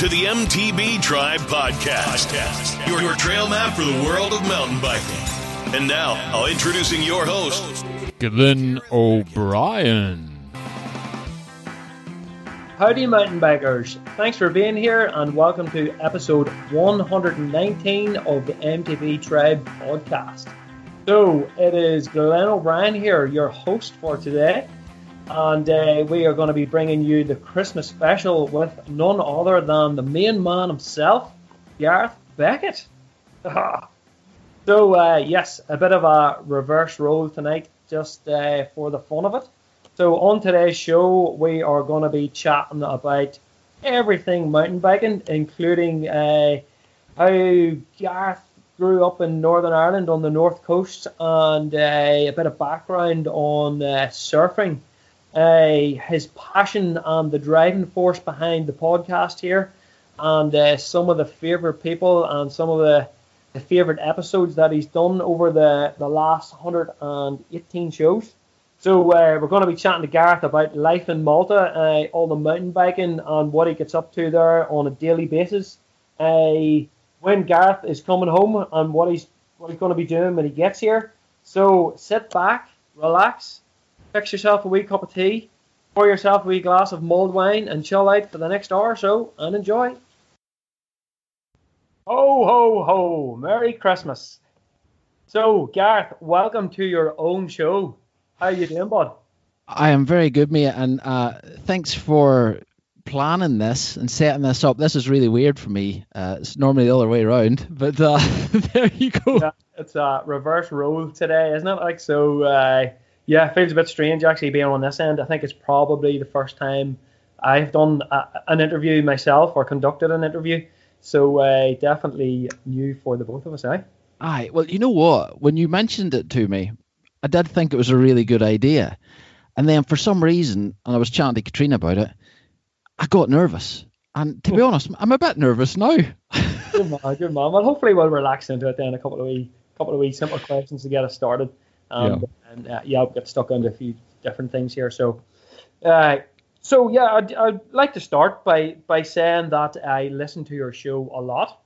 Welcome to the MTB Tribe Podcast, your, your trail map for the world of mountain biking. And now, I'll introducing your host, Glenn O'Brien. Howdy, mountain bikers. Thanks for being here and welcome to episode 119 of the MTB Tribe podcast. So, it is Glenn O'Brien here, your host for today and uh, we are going to be bringing you the Christmas special with none other than the main man himself, Gareth Beckett. so, uh, yes, a bit of a reverse role tonight, just uh, for the fun of it. So, on today's show, we are going to be chatting about everything mountain biking, including uh, how Gareth grew up in Northern Ireland on the north coast, and uh, a bit of background on uh, surfing uh, his passion and the driving force behind the podcast here, and uh, some of the favourite people and some of the, the favourite episodes that he's done over the, the last 118 shows. So uh, we're going to be chatting to Gareth about life in Malta, uh, all the mountain biking and what he gets up to there on a daily basis. Uh, when Gareth is coming home and what he's what he's going to be doing when he gets here. So sit back, relax, fix yourself a wee cup of tea, pour yourself a wee glass of mulled wine, and chill out for the next hour or so and enjoy. Ho, ho, ho! Merry Christmas! So, Gareth, welcome to your own show. How are you doing, bud? I am very good, mate, and uh, thanks for planning this and setting this up. This is really weird for me. Uh, it's normally the other way around, but uh, there you go. Yeah, it's a reverse role today, isn't it? Like so. Uh, yeah, it feels a bit strange actually being on this end. I think it's probably the first time I've done a, an interview myself or conducted an interview. So uh, definitely new for the both of us, eh? Aye, well, you know what? When you mentioned it to me, I did think it was a really good idea. And then for some reason, and I was chatting to Katrina about it, I got nervous. And to be honest, I'm a bit nervous now. good man, good man. Well, hopefully we'll relax into it then. A couple of wee, couple of wee simple questions to get us started. Um, yeah. And uh, yeah, I've got stuck into a few different things here. So, uh, so yeah, I'd, I'd like to start by by saying that I listen to your show a lot.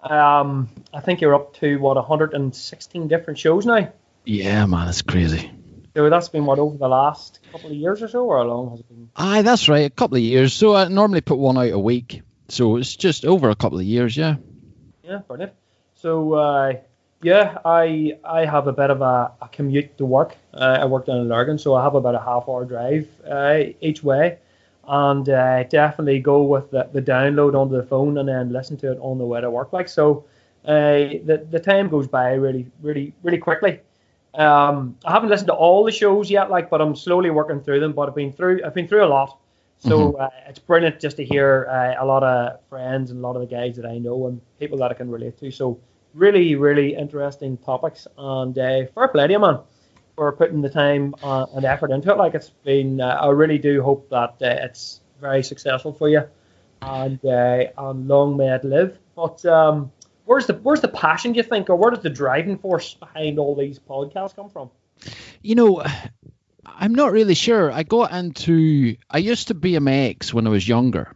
Um, I think you're up to what 116 different shows now. Yeah, man, it's crazy. So that's been what over the last couple of years or so, or how long has it been? Aye, that's right, a couple of years. So I normally put one out a week, so it's just over a couple of years, yeah. Yeah, brilliant. So uh, yeah, I I have a bit of a, a commute to work. Uh, I work down in Lurgan, so I have about a half hour drive uh, each way, and uh, definitely go with the, the download onto the phone and then listen to it on the way to work. Like so, uh, the the time goes by really really really quickly. Um, I haven't listened to all the shows yet, like, but I'm slowly working through them. But I've been through I've been through a lot, so mm-hmm. uh, it's brilliant just to hear uh, a lot of friends and a lot of the guys that I know and people that I can relate to. So really, really interesting topics. And uh, fair play to you, man, for putting the time uh, and effort into it. Like it's been, uh, I really do hope that uh, it's very successful for you, and uh, and long may it live. But um, where's the where's the passion? Do you think, or where does the driving force behind all these podcasts come from? You know. I'm not really sure. I got into. I used to BMX when I was younger.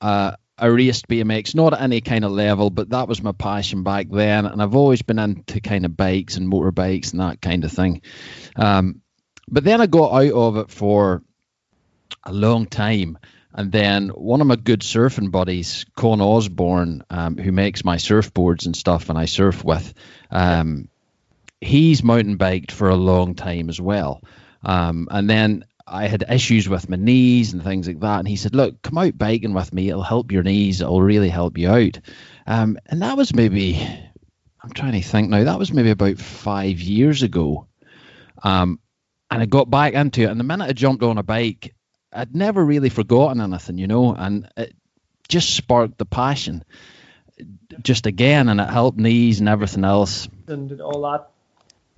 Uh, I raced BMX, not at any kind of level, but that was my passion back then. And I've always been into kind of bikes and motorbikes and that kind of thing. Um, but then I got out of it for a long time. And then one of my good surfing buddies, Con Osborne, um, who makes my surfboards and stuff and I surf with, um, he's mountain biked for a long time as well. Um, and then I had issues with my knees and things like that. And he said, Look, come out biking with me. It'll help your knees. It'll really help you out. Um, and that was maybe, I'm trying to think now, that was maybe about five years ago. Um, and I got back into it. And the minute I jumped on a bike, I'd never really forgotten anything, you know, and it just sparked the passion just again. And it helped knees and everything else. And all that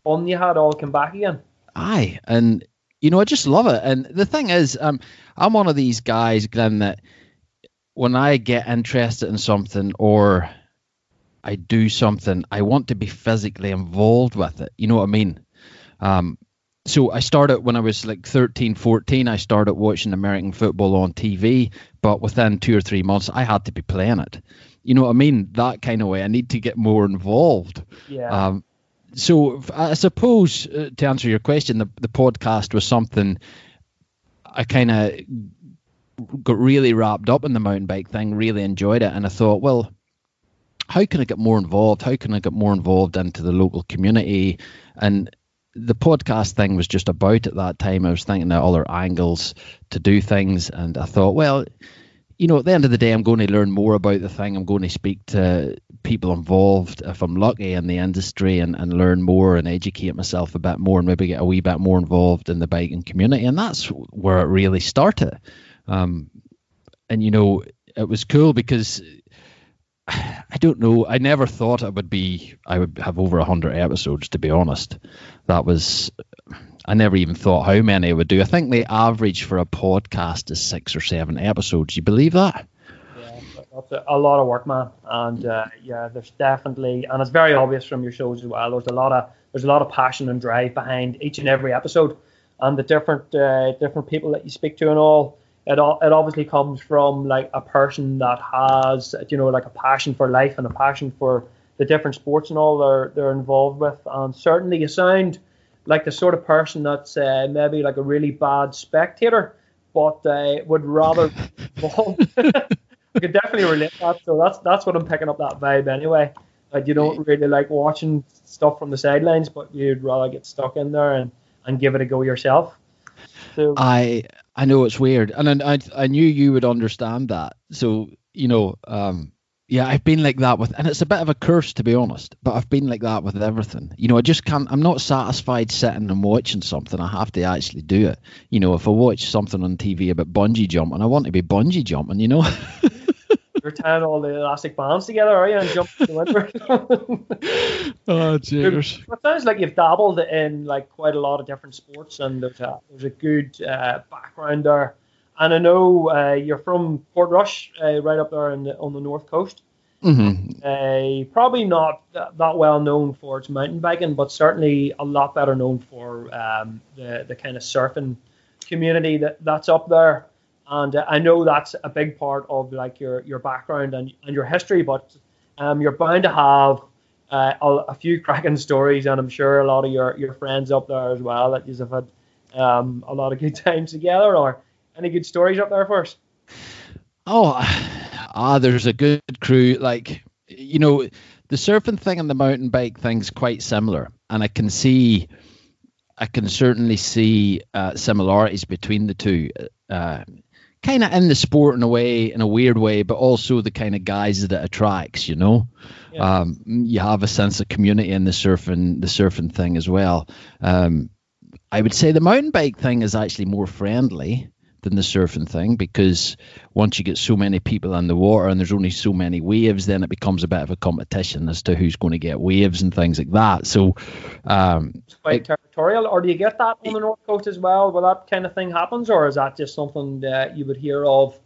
fun you had all come back again. Aye. And you know, I just love it. And the thing is, um, I'm one of these guys, Glenn, that when I get interested in something or I do something, I want to be physically involved with it. You know what I mean? Um, so I started when I was like 13, 14. I started watching American football on TV, but within two or three months, I had to be playing it. You know what I mean? That kind of way. I need to get more involved. Yeah. Um, so I suppose uh, to answer your question, the the podcast was something I kind of got really wrapped up in the mountain bike thing. Really enjoyed it, and I thought, well, how can I get more involved? How can I get more involved into the local community? And the podcast thing was just about at that time. I was thinking of other angles to do things, and I thought, well, you know, at the end of the day, I'm going to learn more about the thing. I'm going to speak to people involved, if I'm lucky, in the industry and, and learn more and educate myself a bit more and maybe get a wee bit more involved in the biking community. And that's where it really started. Um, and, you know, it was cool because I don't know. I never thought I would be. I would have over hundred episodes. To be honest, that was. I never even thought how many I would do. I think the average for a podcast is six or seven episodes. You believe that? Yeah, that's a, a lot of work, man. And uh, yeah, there's definitely, and it's very obvious from your shows as well. There's a lot of there's a lot of passion and drive behind each and every episode, and the different uh, different people that you speak to and all it all it obviously comes from like a person that has you know like a passion for life and a passion for the different sports and all they're they're involved with. And certainly you sound like the sort of person that's uh, maybe like a really bad spectator, but uh, would rather. I could definitely relate that. So that's that's what I'm picking up that vibe anyway. Like you don't really like watching stuff from the sidelines, but you'd rather get stuck in there and, and give it a go yourself. So I I know it's weird, and I I knew you would understand that. So you know, um, yeah, I've been like that with, and it's a bit of a curse to be honest. But I've been like that with everything. You know, I just can't. I'm not satisfied sitting and watching something. I have to actually do it. You know, if I watch something on TV about bungee jumping, I want to be bungee jumping. You know. You're tying all the elastic bands together, are you, and jumping the oh, cheers. It sounds like you've dabbled in like quite a lot of different sports, and there's a there's a good uh, background there. And I know uh, you're from Portrush, uh, right up there the, on the north coast. Mm-hmm. Uh, probably not that, that, well known for its mountain biking, but certainly a lot better known for um, the the kind of surfing community that that's up there and uh, I know that's a big part of like your your background and, and your history, but um, you're bound to have uh, a, a, few cracking stories, and I'm sure a lot of your, your friends up there as well that you've had um, a lot of good times together. Or any good stories up there for us? Oh, ah, there's a good crew. Like you know, the surfing thing and the mountain bike thing's quite similar, and I can see. I can certainly see uh, similarities between the two. Uh, kind of in the sport in a way, in a weird way, but also the kind of guys that it attracts. You know, yeah. um, you have a sense of community in the surfing, the surfing thing as well. Um, I would say the mountain bike thing is actually more friendly than the surfing thing because once you get so many people in the water and there's only so many waves, then it becomes a bit of a competition as to who's going to get waves and things like that. So, um, it's quite territorial. Or do you get that on the north coast as well, where that kind of thing happens, or is that just something that you would hear of?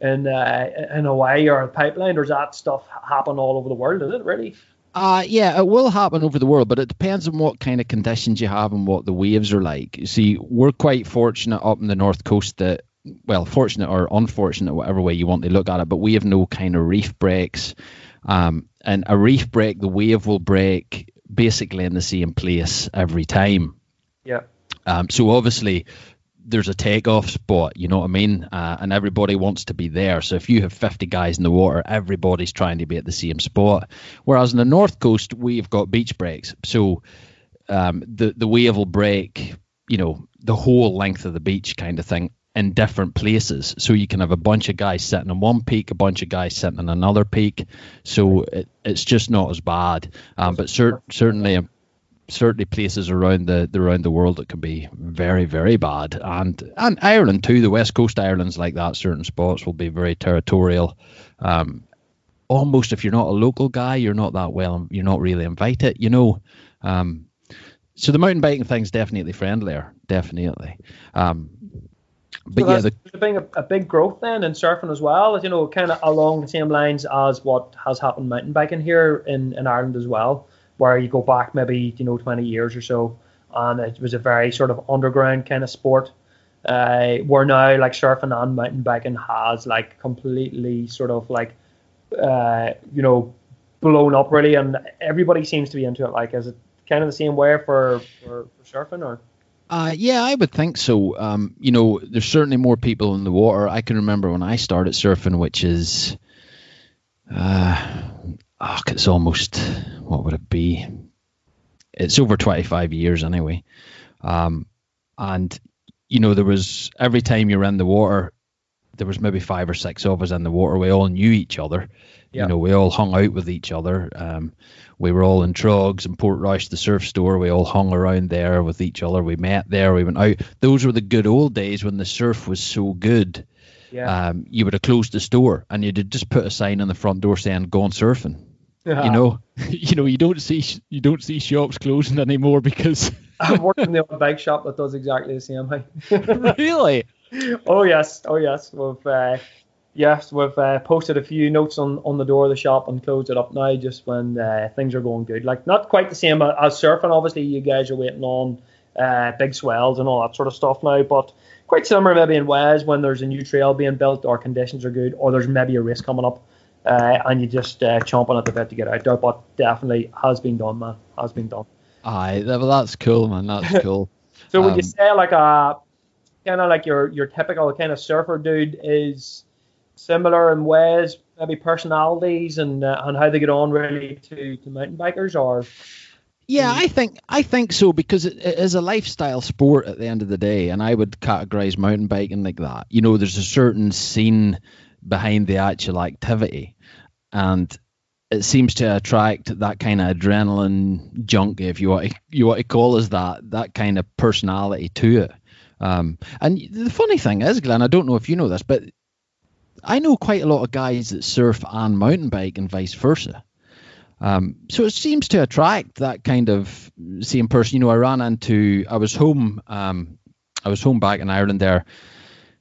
In uh, in Hawaii or a pipeline, or does that stuff happen all over the world? Is it really? Uh, yeah, it will happen over the world, but it depends on what kind of conditions you have and what the waves are like. You see, we're quite fortunate up in the north coast that, well, fortunate or unfortunate, whatever way you want to look at it, but we have no kind of reef breaks. Um, and a reef break, the wave will break basically in the same place every time. Yeah. Um, so obviously, there's a takeoff spot, you know what I mean? Uh, and everybody wants to be there. So if you have 50 guys in the water, everybody's trying to be at the same spot. Whereas on the north coast, we've got beach breaks. So um, the the wave will break, you know, the whole length of the beach kind of thing in different places. So you can have a bunch of guys sitting on one peak, a bunch of guys sitting on another peak. So it, it's just not as bad. Um, but cer- certainly certainly places around the, the around the world that can be very very bad. And and Ireland too the west coast Ireland's like that certain spots will be very territorial. Um, almost if you're not a local guy you're not that well you're not really invited you know? Um, so the mountain biking thing's definitely friendlier definitely. Um, but so yeah, the, being a, a, big growth then in surfing as well. You know, kind of along the same lines as what has happened mountain biking here in, in Ireland as well where you go back maybe you know 20 years or so and it was a very sort of underground kind of sport. Uh, where now like surfing and mountain biking has like completely sort of like uh, you know blown up really, and everybody seems to be into it. Like, is it kind of the same way for for, for surfing or? Uh, yeah, I would think so. Um, you know, there's certainly more people in the water. I can remember when I started surfing, which is, uh, oh, it's almost what would it be? It's over 25 years anyway. Um, and you know, there was every time you were in the water, there was maybe five or six of us in the water. We all knew each other. Yeah. You know, we all hung out with each other. Um, we were all in Troggs and Port Portrush, the surf store. We all hung around there with each other. We met there. We went out. Those were the good old days when the surf was so good. Yeah. Um, you would have closed the store and you'd just put a sign on the front door saying "Gone surfing." Yeah. You know, you know, you don't see you don't see shops closing anymore because I'm working in the old bike shop that does exactly the same thing. really? Oh yes, oh yes. We've uh, yes, we've uh, posted a few notes on, on the door of the shop and closed it up now just when uh, things are going good. Like not quite the same as surfing. Obviously, you guys are waiting on uh, big swells and all that sort of stuff now, but quite similar maybe in ways when there's a new trail being built or conditions are good or there's maybe a race coming up. Uh, and you just uh, chomping at the bit to get out there, but definitely has been done, man. Has been done. Aye, well, that's cool, man. That's cool. so um, would you say like a kind of like your your typical kind of surfer dude is similar in ways, maybe personalities and uh, and how they get on really to, to mountain bikers or yeah, I think I think so because it, it is a lifestyle sport at the end of the day, and I would categorize mountain biking like that. You know, there's a certain scene behind the actual activity, and it seems to attract that kind of adrenaline junkie, if you want to, you want to call us that, that kind of personality to it. Um, and the funny thing is, Glenn, I don't know if you know this, but I know quite a lot of guys that surf and mountain bike and vice versa. Um, so it seems to attract that kind of same person. You know, I ran into, I was home, um, I was home back in Ireland there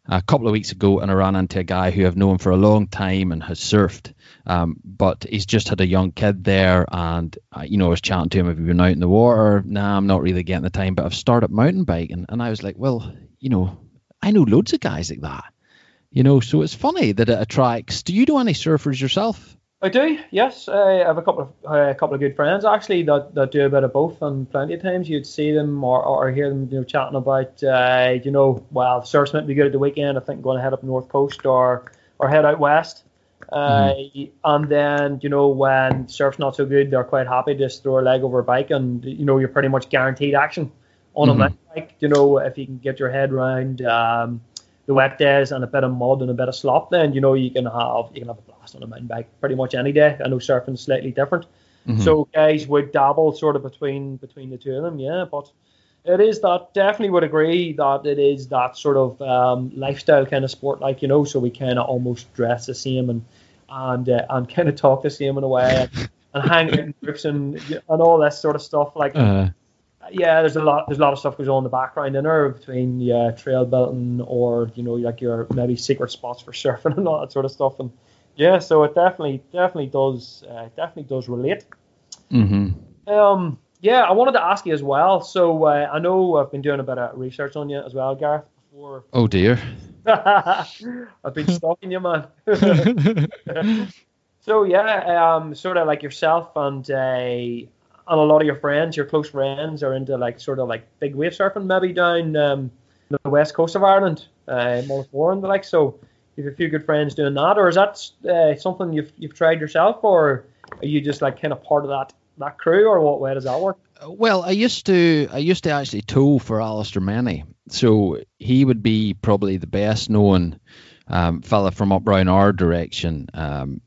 a couple of weeks ago, and I ran into a guy who I've known for a long time and has surfed. Um, but he's just had a young kid there, and uh, you know, I was chatting to him. Have you been out in the water? Nah, I'm not really getting the time, but I've started mountain biking, and I was like, well, you know, I know loads of guys like that. You know, so it's funny that it attracts. Do you do any surfers yourself? I do, yes. I have a couple of uh, a couple of good friends actually that, that do a bit of both, and plenty of times you'd see them or, or hear them you know chatting about uh, you know well surf's meant to be good at the weekend. I think going to head up north coast or or head out west. Uh, and then you know when surf's not so good, they're quite happy to just throw a leg over a bike, and you know you're pretty much guaranteed action on mm-hmm. a bike. You know if you can get your head around. Um, the wet days and a bit of mud and a bit of slop, then you know you can have you can have a on a mountain bike pretty much any day. I know surfing's slightly different, mm-hmm. so guys would dabble sort of between between the two of them, yeah. But it is that definitely would agree that it is that sort of um, lifestyle kind of sport, like you know. So we kind of almost dress the same and and uh, and kind of talk the same in a way and, and hang out in groups and and all this sort of stuff. Like uh-huh yeah, there's a lot there's a lot of stuff goes on in the background in there between yeah trail building or you know like your maybe secret spots for surfing and all that sort of stuff and yeah, so it definitely definitely does uh, definitely does relate. Mm-hmm. Um, yeah, I wanted to ask you as well. So uh, I know I've been doing a bit of research on you as well, Gareth. Before. Oh dear. I've been stalking you, man. so yeah, um, sort of like yourself and uh, and a lot of your friends, your close friends, are into like sort of like big wave surfing, maybe down um, the west coast of Ireland, uh, Mullaghmore and the like. So you have a few good friends doing that, or is that uh, something you've you've tried yourself, or are you just like kind of part of that that crew, or what way does that work? Well, I used to I used to actually tool for Alistair Mennie, so he would be probably the best known um, fella from up around our direction. Um,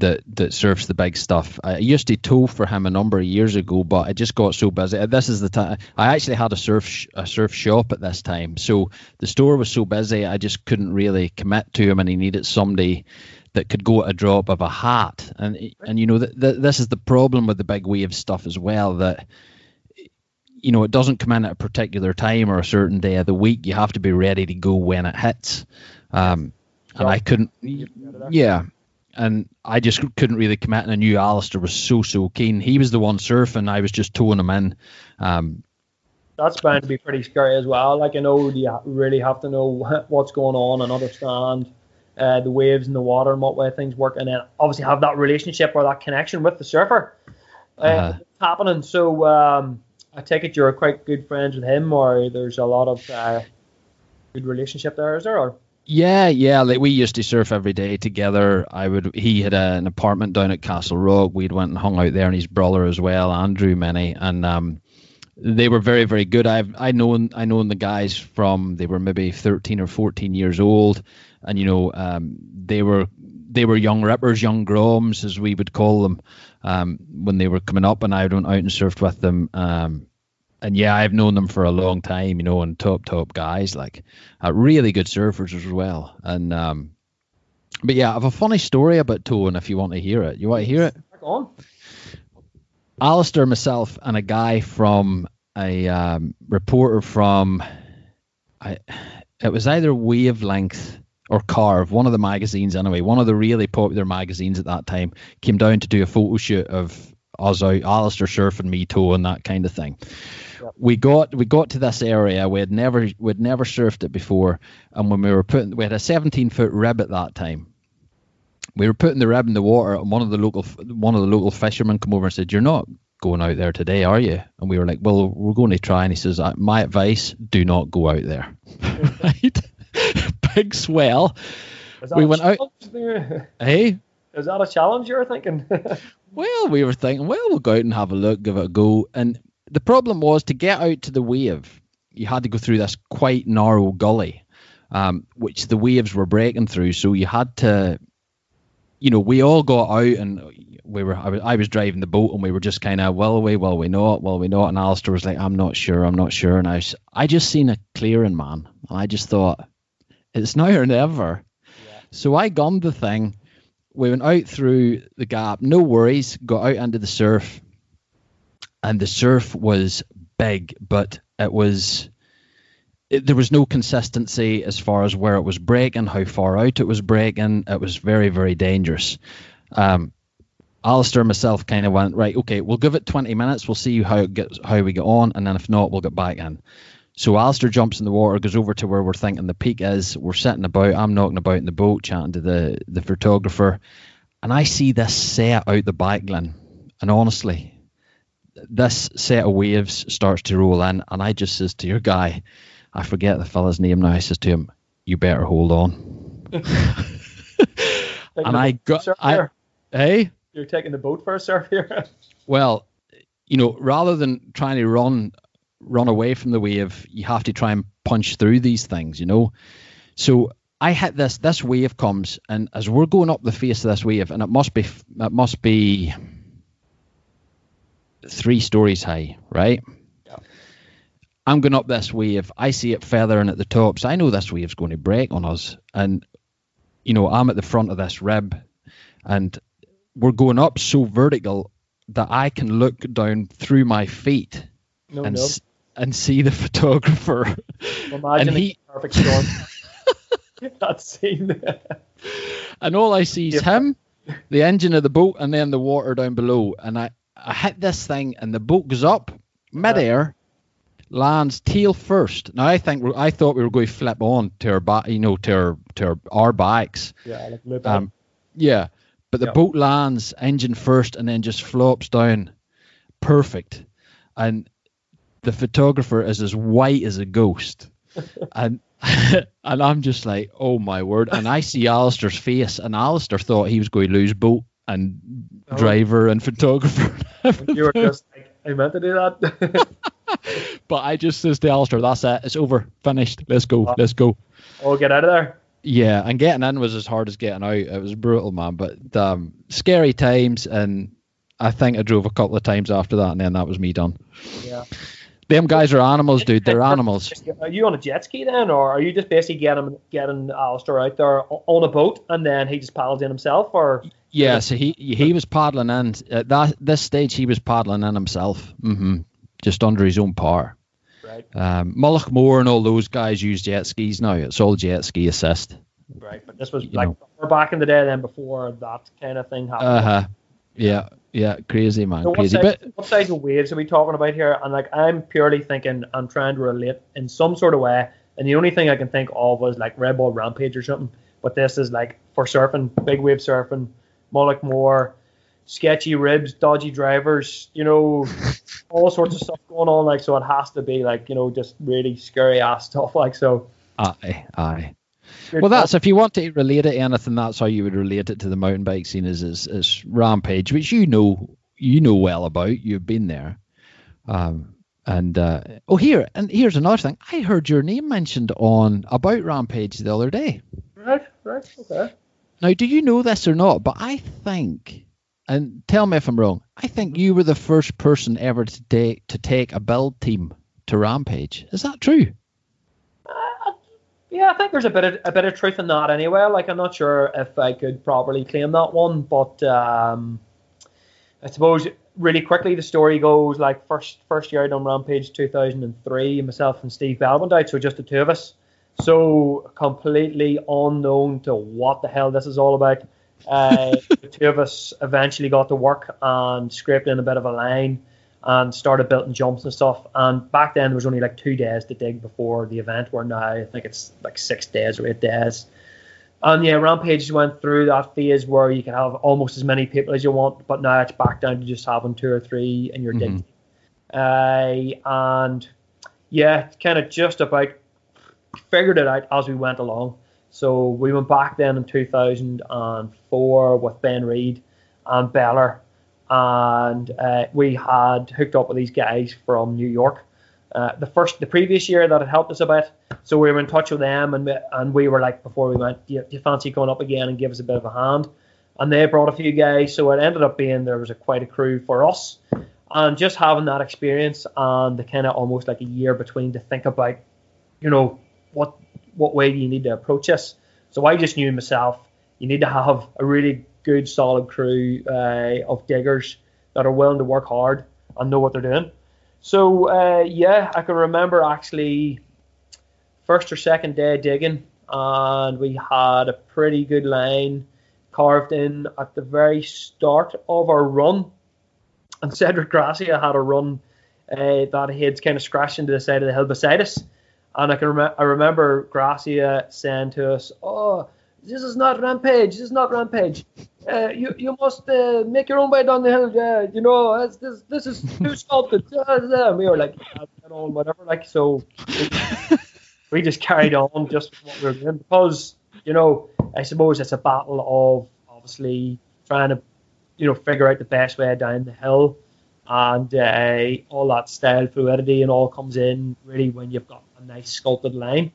that that surfs the big stuff. I used to tow for him a number of years ago, but I just got so busy. This is the time I actually had a surf sh- a surf shop at this time, so the store was so busy I just couldn't really commit to him, and he needed somebody that could go at a drop of a hat. And and you know that this is the problem with the big wave stuff as well that you know it doesn't come in at a particular time or a certain day of the week. You have to be ready to go when it hits. Um, and I couldn't. Yeah, and I just couldn't really commit. And I knew Alistair was so so keen. He was the one surfing. I was just towing him in. Um, that's bound to be pretty scary as well. Like I know you really have to know what's going on and understand uh, the waves and the water and what way things work, and then obviously have that relationship or that connection with the surfer. Uh, Uh-huh. happening. So um, I take it you're quite good friends with him, or there's a lot of uh, good relationship there, is there? Or Yeah, yeah. Like we used to surf every day together. I would. He had a, an apartment down at Castlerock. We'd went and hung out there, and his brother as well, Andrew Mennie, and um, they were very, very good. I've I known I known the guys from they were maybe thirteen or fourteen years old, and you know um, they were they were young rippers, young groms as we would call them, um, when they were coming up, and I went out and surfed with them. Um, and yeah, I've known them for a long time, you know, and top top guys, like uh, really good surfers as well. And um, but yeah, I have a funny story about Tone if you want to hear it. You want to hear it? back on. Alistair, myself, and a guy from a um, reporter from, I, it was either Wavelength or Carve, one of the magazines anyway, one of the really popular magazines at that time, came down to do a photo shoot of us out, Alistair and me too, and that kind of thing. We got we got to this area. We had never we'd never surfed it before, and when we were putting, we had a 17 foot rib at that time we were putting the rib in the water, and one of the local one of the local fishermen come over and said, "You're not going out there today, are you?" And we were like, "Well, we're going to try." And he says, "Uh, "My advice: do not go out there." right? Big swell. We went out- there? Hey, Is that a challenge you were thinking? well, we were thinking, well, we'll go out and have a look, give it a go. And the problem was to get out to the wave, you had to go through this quite narrow gully, um, which the waves were breaking through. So you had to, you know, we all got out and we were, I was, I was driving the boat and we were just kind of, well, we, well, we not, well, we not. And Alistair was like, I'm not sure, I'm not sure. And I, was, I just seen a clearing, man. And I just thought, it's now or never. So I gummed the thing. We went out through the gap, no worries, got out into the surf. And the surf was big, but it was it, there was no consistency as far as where it was breaking, how far out it was breaking. It was very, very dangerous. Um, Alistair and myself kind of went right. Okay, we'll give it 20 minutes. We'll see how it gets, how we get on, and then if not, we'll get back in. So Alistair jumps in the water, goes over to where we're thinking the peak is. We're sitting about. I'm knocking about in the boat, chatting to the the photographer, and I see this set out the back, Glenn. And honestly, this set of waves starts to roll in, and I just says to your guy, I forget the fella's name now. I says to him, "You better hold on." and I got, I, hey, You're taking the boat for a surf here. well, you know, rather than trying to run run away from the wave, you have to try and punch through these things, you know. So I hit this. This wave comes, and as we're going up the face of this wave, and it must be it must be three stories high, right? Yeah. I'm going up this wave. I see it feathering at the top, so I know this wave's going to break on us. And you know, I'm at the front of this rib, and we're going up so vertical that I can look down through my feet No, and no. And see the photographer. Imagine and he- a perfect storm. that scene. and all I see is Yeah. him, the engine of the boat, and then the water down below. And I, I hit this thing, and the boat goes up midair, lands tail first. Now I think I thought we were going to flip on to our back, you know, to our to our, our bikes. yeah, like Um, yeah, but the Yeah. boat lands engine first, and then just flops down, perfect. And the photographer is as white as a ghost, and and I'm just like, oh my word! And I see Alistair's face, and Alistair thought he was going to lose boat and Oh. driver and photographer. and you were just like, I meant to do that. but I just says to Alistair, "That's it. It's over. Finished. Let's go. Oh. Let's go." oh, get out of there. Yeah, and getting in was as hard as getting out. It was brutal, man. But um, scary times, and I think I drove a couple of times after that, and then that was me done. Yeah. Them guys are animals, dude. They're animals. Are you on a jet ski then, or are you just basically getting getting Alistair out there on a boat and then he just paddles in himself, or Yeah, so he he was paddling in at that this stage. He was paddling in himself, hmm just under his own power. right, Um, Mullaghmore and all those guys use jet skis now. It's all jet ski assist. right? But this was You like know. back in the day then before that kind of thing happened. Uh huh. Yeah. Yeah, crazy man, So what crazy. size, But what size of waves are we talking about here? And like, I'm purely thinking, I'm trying to relate in some sort of way. And the only thing I can think of was like Red Bull Rampage or something. But this is like for surfing, big wave surfing, Mullaghmore, sketchy ribs, dodgy drivers, you know, all sorts of stuff going on. Like, so it has to be like, you know, just really scary ass stuff. Like, so. aye, aye. Well, that's if you want to relate it to anything, that's how you would relate it to the mountain bike scene is is, is Rampage, which you know you know well about. You've been there. Um, and uh, oh, here and here's another thing. I heard your name mentioned on about Rampage the other day. right, right, okay. Now, do you know this or not? But I think, and tell me if I'm wrong. I think you were the first person ever to take to take a build team to Rampage. Is that true? Yeah, I think there's a bit of a bit of truth in that anyway. Like I'm not sure if I could properly claim that one, but um, I suppose really quickly the story goes like first first year out on Rampage 2003, myself and Steve Bell went out, so just the two of us. So completely unknown to what the hell this is all about. Uh, the two of us eventually got to work and scraped in a bit of a line and started building jumps and stuff. And back then there was only like two days to dig before the event, where now I think it's like six days or eight days. And yeah, Rampage went through that phase where you can have almost as many people as you want, but now it's back down to just having two or three in your dig. Mhm. Uh, and yeah, kind of just about figured it out as we went along. So we went back then in 2004 with Ben Reid and Beller, and uh, we had hooked up with these guys from New York. Uh, the first, the previous year that had helped us a bit, so we were in touch with them, and we, and we were like before we went, do you, do you fancy coming up again and give us a bit of a hand? And they brought a few guys, so it ended up being there was a quite a crew for us, and just having that experience and the kind of almost like a year between to think about, you know, what what way do you need to approach this? So I just knew myself, you need to have a really good, solid crew uh, of diggers that are willing to work hard and know what they're doing. So uh, yeah, I can remember actually first or second day digging, and we had a pretty good line carved in at the very start of our run. And Cedric Gracia had a run uh, that he had kind of scratched into the side of the hill beside us. And I can rem- I remember Gracia saying to us, "Oh, this is not rampage. This is not rampage. Uh, you you must uh, make your own way down the hill. Yeah, you know this this is too sculpted." And we were like, yeah, you know, whatever. Like so, we, we just carried on just what we were doing because you know I suppose it's a battle of obviously trying to you know figure out the best way down the hill and uh, all that style fluidity and all comes in really when you've got a nice sculpted line.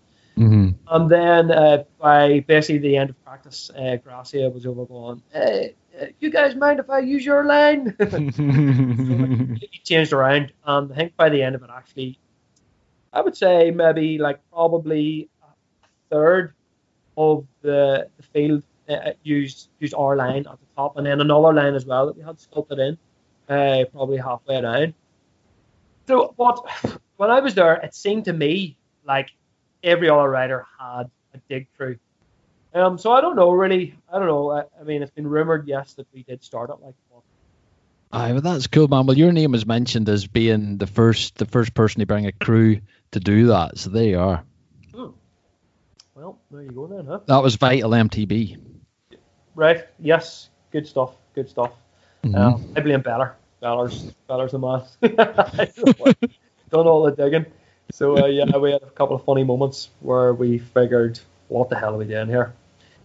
And then uh, by basically the end of practice, uh, Gracia was over going, hey, uh, you guys mind if I use your line? so it completely changed around. And I think by the end of it, actually, I would say maybe like probably a third of the, the field uh, used used our line at the top, and then another line as well that we had sculpted in, uh, probably halfway down. So, but when I was there, it seemed to me like every other rider had a dig crew. Um, so I don't know really. I don't know. I, I mean, it's been rumored, yes, that we did start it like. But Aye, well, that's cool, man. Well, your name was mentioned as being the first, the first person to bring a crew to do that. So there you are. hmm. Well, there you go then, huh? That was Vital MTB. Right. Yes. Good stuff. Good stuff. Mhm. Um, I blame Beller. Beller's Beller's the man. Done all the digging. So uh, yeah, we had a couple of funny moments where we figured, what the hell are we doing here?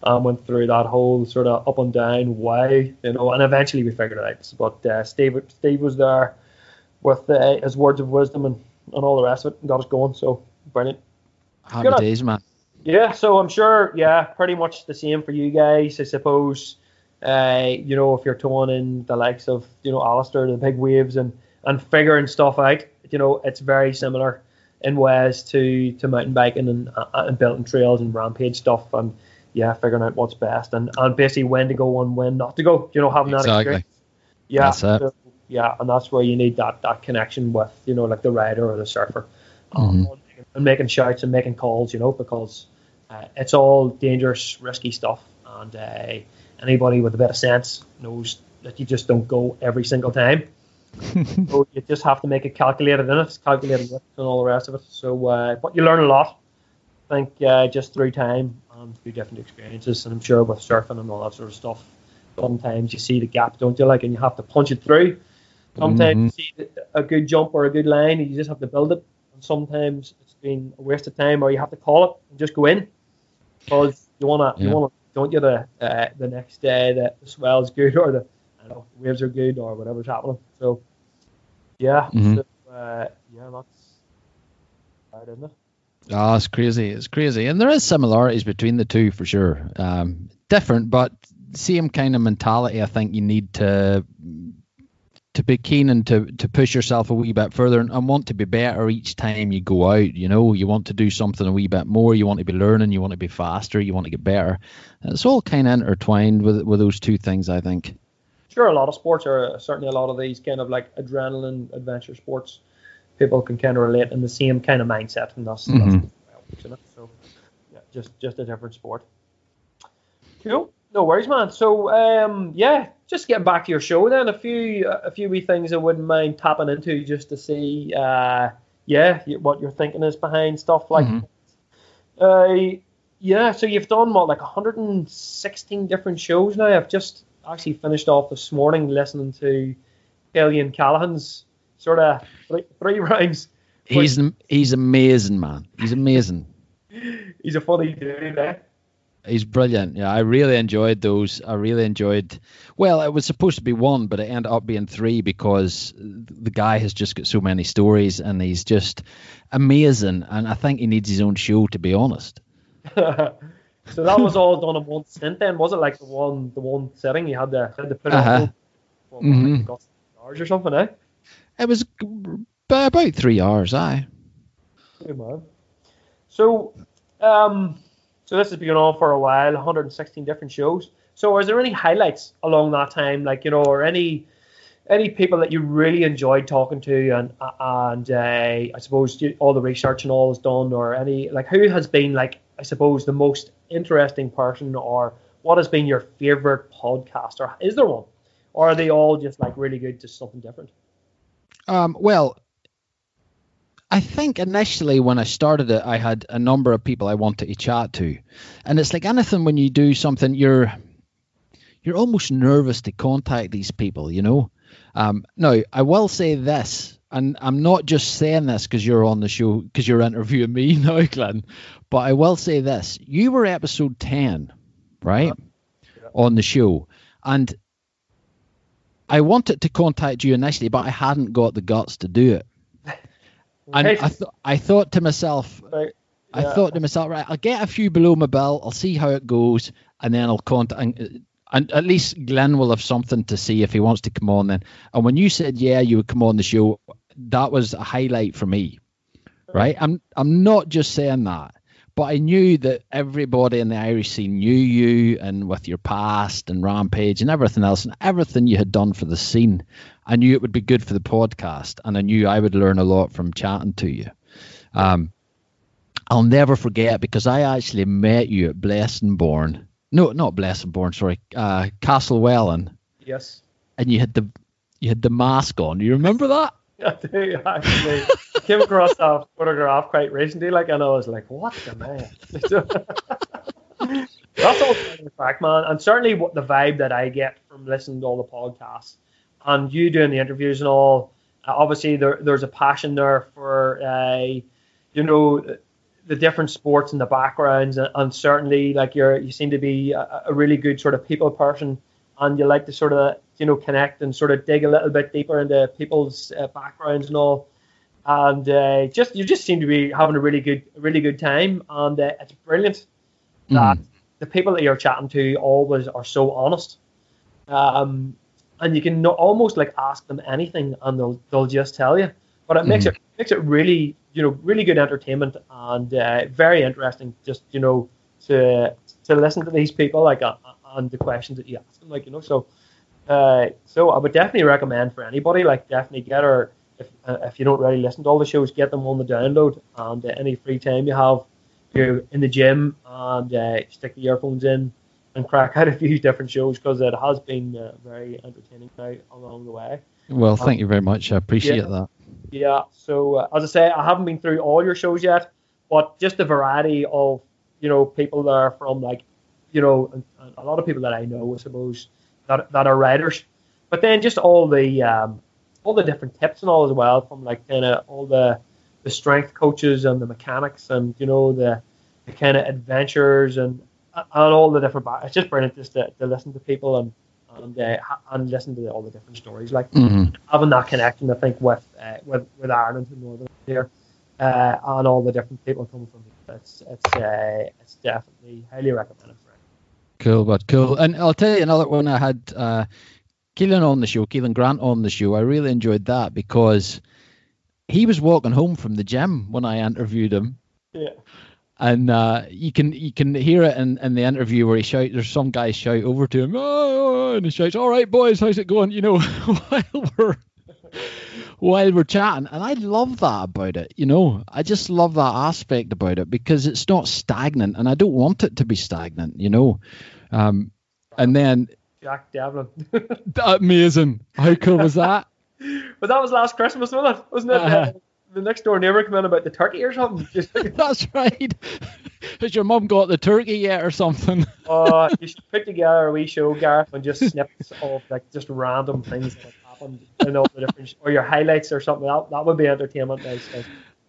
And went through that whole sort of up and down why, you know, and eventually we figured it out. But uh, Steve Steve was there with uh, his words of wisdom and, and all the rest of it and got us going. So brilliant. Happy Good days, man. Yeah, so I'm sure, yeah, pretty much the same for you guys, I suppose. Uh, you know, if you're towing in the likes of, you know, Alistair, the big waves and, and figuring stuff out, you know, it's very similar in ways to, to mountain biking and, uh, and building trails and rampage stuff and, yeah, figuring out what's best and, and basically when to go and when not to go, you know, having that Exactly. experience. Yeah, That's it. so- yeah, and that's where you need that, that connection with, you know, like the rider or the surfer. Um, and making shouts and making calls, you know, because uh, it's all dangerous, risky stuff, and uh, anybody with a bit of sense knows that you just don't go every single time. so you just have to make it calculated in it, calculated and all the rest of it. So, uh, but you learn a lot. I think uh, just through time and through different experiences, and I'm sure with surfing and all that sort of stuff, sometimes you see the gap, don't you? Like, and you have to punch it through. Sometimes mm-hmm. you see a good jump or a good line, and you just have to build it. And sometimes it's been a waste of time, or you have to call it and just go in because you wanna yeah. you wanna don't you the uh, the next day that the swell's good or the I know, waves are good or whatever's happening. So yeah, mm-hmm. so, uh, yeah, that's hard, isn't it? Oh, it's crazy. It's crazy. And there is similarities between the two for sure. Um, different, but same kind of mentality I think you need to to be keen and to, to push yourself a wee bit further and, and, want to be better each time you go out. You know, you want to do something a wee bit more. You want to be learning. You want to be faster. You want to get better. And it's all kind of intertwined with with those two things, I think. Sure, a lot of sports are certainly a lot of these kind of like adrenaline adventure sports. People can kind of relate in the same kind of mindset, and that's, mm-hmm. that's so yeah, just just a different sport. Cool. No worries, man. So, um, yeah, just getting back to your show then. A few, a few wee things I wouldn't mind tapping into just to see, uh, yeah, what your thinking is behind stuff like. Mm-hmm. Uh, yeah, so you've done what, like 116 different shows now. I've just actually finished off this morning listening to Killian Callahan's sort of three, three rounds. He's he's amazing, man. He's amazing. he's a funny dude, eh? He's brilliant. Yeah, I really enjoyed those. I really enjoyed. Well, it was supposed to be one, but it ended up being three because the guy has just got so many stories and he's just amazing. And I think he needs his own show, to be honest. so that was all done in one stint. Then was it like the one, the one setting you had to had to put uh-huh. on mm-hmm. hours or something? Eh? It was about three hours. Aye. Good man. So, um so this has been on for a while, 116 different shows. So is there any highlights along that time, like you know, or any any people that you really enjoyed talking to, and and uh, I suppose all the research and all is done, or any like who has been like I suppose the most interesting person, or what has been your favorite podcast, or is there one, or are they all just like really good, just something different? Um, well, I think initially when I started it, I had a number of people I wanted to chat to, and it's like anything when you do something, you're you're almost nervous to contact these people, you know. Um, now I will say this, and I'm not just saying this because you're on the show because you're interviewing me now, Glenn, but I will say this: you were episode ten, right, uh-huh. yeah. on the show, and I wanted to contact you initially, but I hadn't got the guts to do it. And I, th- I thought to myself, right. yeah. I thought to myself, right, I'll get a few below my belt, I'll see how it goes, and then I'll contact. And, and at least Glenn will have something to see if he wants to come on then. And when you said yeah, you would come on the show, that was a highlight for me, right? I'm I'm not just saying that. But I knew that everybody in the Irish scene knew you and with your past and Rampage and everything else and everything you had done for the scene. I knew it would be good for the podcast and I knew I would learn a lot from chatting to you. Um, I'll never forget because I actually met you at Blessingbourne. No, not Blessingbourne, sorry, uh, Castlewellan. Yes. And you had the you had the mask on. Do You remember that? I do actually. Came across that photograph quite recently, like, and I was like, "What the man?" That's all the fact, man, and certainly what the vibe that I get from listening to all the podcasts and you doing the interviews and all. Uh, obviously, there, there's a passion there for, uh, you know, the different sports and the backgrounds, and, and certainly, like you're, you seem to be a, a really good sort of people person, and you like to sort of you know connect and sort of dig a little bit deeper into people's uh, backgrounds and all. And uh, just you just seem to be having a really good really good time, and uh, it's brilliant that mm. the people that you're chatting to always are so honest. Um, and you can no, almost like ask them anything, and they'll they'll just tell you. But it makes mm. it makes it really you know really good entertainment and uh, very interesting. Just you know to to listen to these people like uh, and the questions that you ask them, like you know so. Uh, so I would definitely recommend for anybody, like definitely get her if uh, if you don't really listen to all the shows, get them on the download and uh, any free time you have, you're in the gym and uh, stick the earphones in, and crack out a few different shows because it has been uh, very entertaining now along the way. Well, thank you very much. I appreciate yeah. that. Yeah. So uh, as I say, I haven't been through all your shows yet, but just the variety of you know people that are from like you know a lot of people that I know, I suppose that that are writers, but then just all the um, all the different tips and all as well from like kind of all the the strength coaches and the mechanics and you know the, the kind of adventures and and all the different. It's just brilliant just to, to listen to people and and uh, and listen to all the different stories. Like mm-hmm. having that connection, I think, with uh, with with Ireland and Northern here, uh, and all the different people coming from. It's it's uh, it's definitely highly recommended. Cool, but cool. And I'll tell you another one. I had uh, Keelan on the show, Keelan Grant on the show. I really enjoyed that because he was walking home from the gym when I interviewed him. Yeah and uh, you can you can hear it in, in the interview where he shouts. There's some guy shout over to him, oh, and he shouts, "All right, boys, how's it going?" You know, while we're while we're chatting, and I love that about it. You know, I just love that aspect about it because it's not stagnant, and I don't want it to be stagnant. You know, um, and then Jack Devlin, amazing. How cool was that? But that was last Christmas, wasn't it? Wasn't it? Uh-huh the next door neighbor come in about the turkey or something. That's right. Has your mum got the turkey yet or something? uh, you should put together a wee show, Gareth, and just snippets of like just random things that have happened in all the different, sh- or your highlights or something. That, that would be entertainment. Nice.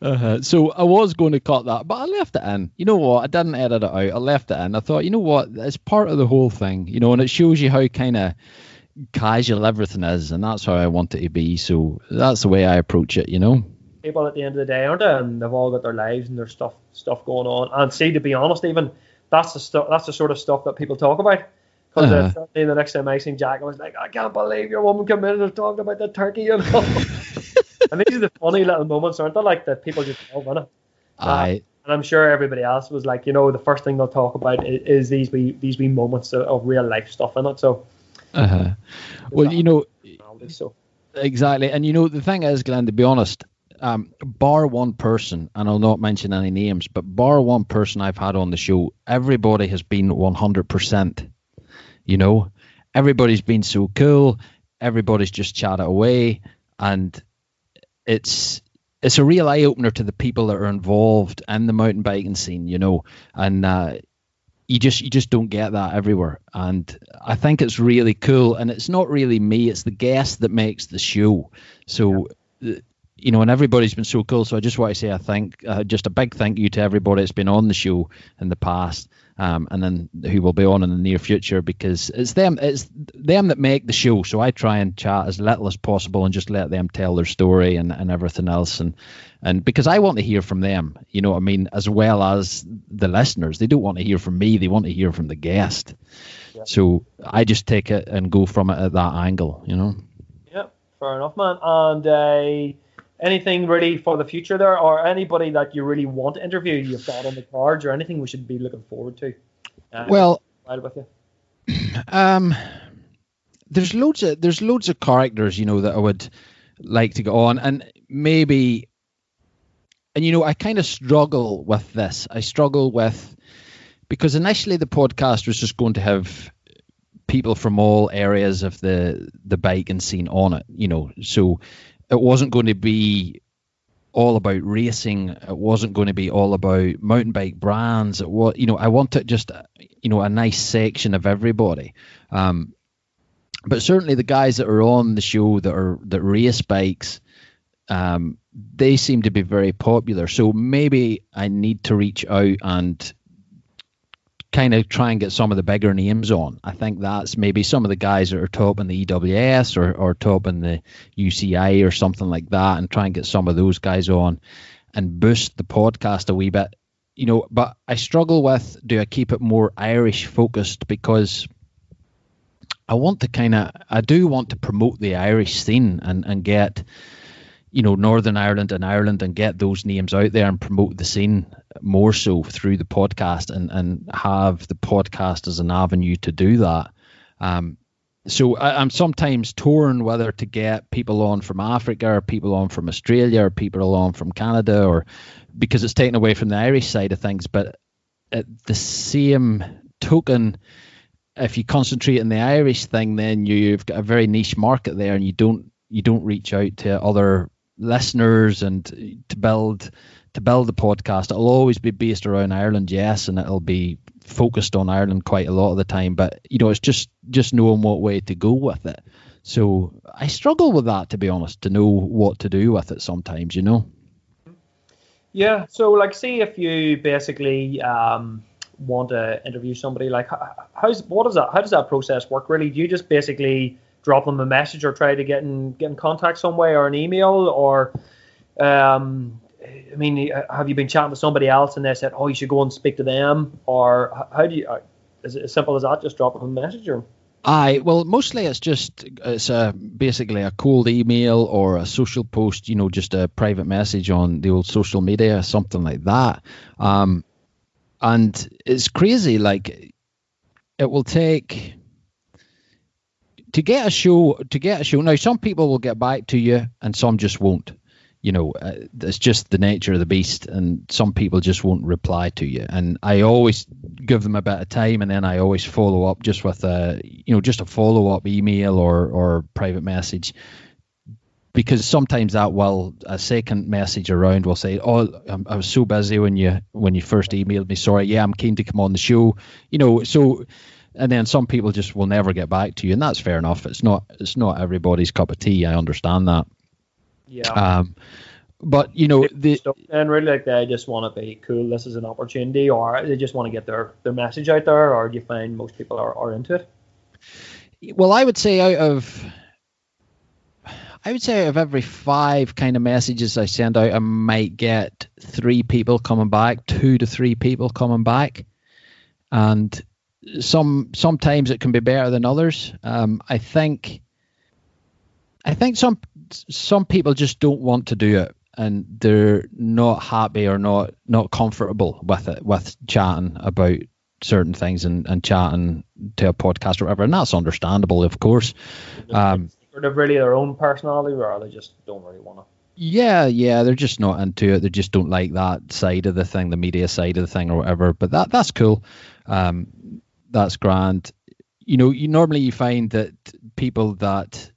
Uh-huh. So I was going to cut that, but I left it in. You know what? I didn't edit it out. I left it in. I thought, you know what? It's part of the whole thing, you know, and it shows you how kind of casual everything is, and that's how I want it to be. So that's the way I approach it, you know people at the end of the day, aren't they? And they've all got their lives and their stuff stuff going on. And see, to be honest, even that's the stuff that's the sort of stuff that people talk about. Because uh, uh-huh. the next time I seen Jack, I was like, I can't believe your woman committed in and talking about the turkey. You know? and these are the funny little moments, aren't they? Like that people just love, in it. I. and I'm sure everybody else was like, you know, the first thing they'll talk about is, is these wee these wee moments of, of, real life stuff in it. So. Uh huh. Well, you know. So. Exactly, and you know the thing is, Glenn. To be honest, um, bar one person, and I'll not mention any names, but bar one person I've had on the show, everybody has been 100%. You know, everybody's been so cool. Everybody's just chatted away, and it's it's a real eye opener to the people that are involved in the mountain biking scene. You know, and uh, you just you just don't get that everywhere and i think it's really cool and it's not really me it's the guest that makes the show so yeah you know, and everybody's been so cool. So I just want to say, I think uh, just a big thank you to everybody that's been on the show in the past, um, and then who will be on in the near future because it's them, it's them that make the show. So I try and chat as little as possible and just let them tell their story and, and everything else, and and because I want to hear from them, you know, what I mean, as well as the listeners. They don't want to hear from me; they want to hear from the guest. Yeah. So I just take it and go from it at that angle, you know. Yeah, fair enough, man. And. Uh anything really for the future there, or anybody that you really want to interview you've got on the cards, or anything we should be looking forward to? Uh, well, with you. Um, there's loads of there's loads of characters you know that I would like to go on, and maybe, and you know I kind of struggle with this. I struggle with because initially the podcast was just going to have people from all areas of the the biking scene on it you know so it wasn't going to be all about racing. It wasn't going to be all about mountain bike brands. It was, you know, I wanted just, you know, a nice section of everybody. Um, but certainly the guys that are on the show that are that race bikes, um, they seem to be very popular. So maybe I need to reach out and kind of try and get some of the bigger names on. I think that's maybe some of the guys that are top in the EWS or, or top in the UCI or something like that, and try and get some of those guys on and boost the podcast a wee bit. You know, but I struggle with do I keep it more Irish focused because I want to kind of I do want to promote the Irish scene and and get you know Northern Ireland and Ireland and get those names out there and promote the scene more so through the podcast and and have the podcast as an avenue to do that. Um, so I, am sometimes torn whether to get people on from Africa or people on from Australia or people on from Canada or because it's taken away from the Irish side of things. But at the same token, if you concentrate on the Irish thing, then you've got a very niche market there, and you don't you don't reach out to other listeners and to build to build the podcast. It'll always be based around Ireland, yes, and it'll be focused on Ireland quite a lot of the time. But you know, it's just just knowing what way to go with it. So I struggle with that to be honest, to know what to do with it sometimes. You know. Yeah. So like, see if you basically. Um want to interview somebody like how's what does that how does that process work really do you just basically drop them a message or try to get in get in contact some way or an email or um, I mean have you been chatting with somebody else and they said oh you should go and speak to them or how do you uh, is it as simple as that just drop them a message or Aye, well, mostly it's just it's a basically a cold email or a social post, you know, just a private message on the old social media, something like that. Um, and it's crazy. Like it will take to get a show to get a show. Now, some people will get back to you, and some just won't. You know, uh, it's just the nature of the beast, and some people just won't reply to you. And I always give them a bit of time, and then I always follow up just with a, you know, just a follow up email or or private message because sometimes that will a second message around will say, "Oh, I was so busy when you when you first emailed me. Sorry, yeah, I'm keen to come on the show." You know, so and then some people just will never get back to you, and that's fair enough. It's not it's not everybody's cup of tea. I understand that. Yeah. Um, but you know the and really like they just want to be cool. This is an opportunity, or they just want to get their their message out there, or do you find most people are, are into it? Well, I would say out of I would say out of every five kind of messages I send out, I might get three people coming back, two to three people coming back, and some sometimes it can be better than others. Um, I think I think some some people just don't want to do it and they're not happy or not not comfortable with it with chatting about certain things and, and chatting to a podcast or whatever and that's understandable of course um, sort of really their own personality, or they just don't really want to? Yeah, yeah, they're just not into it. They just don't like that side of the thing, the media side of the thing, or whatever. But that that's cool. Um, that's grand. You know, you normally you find that people that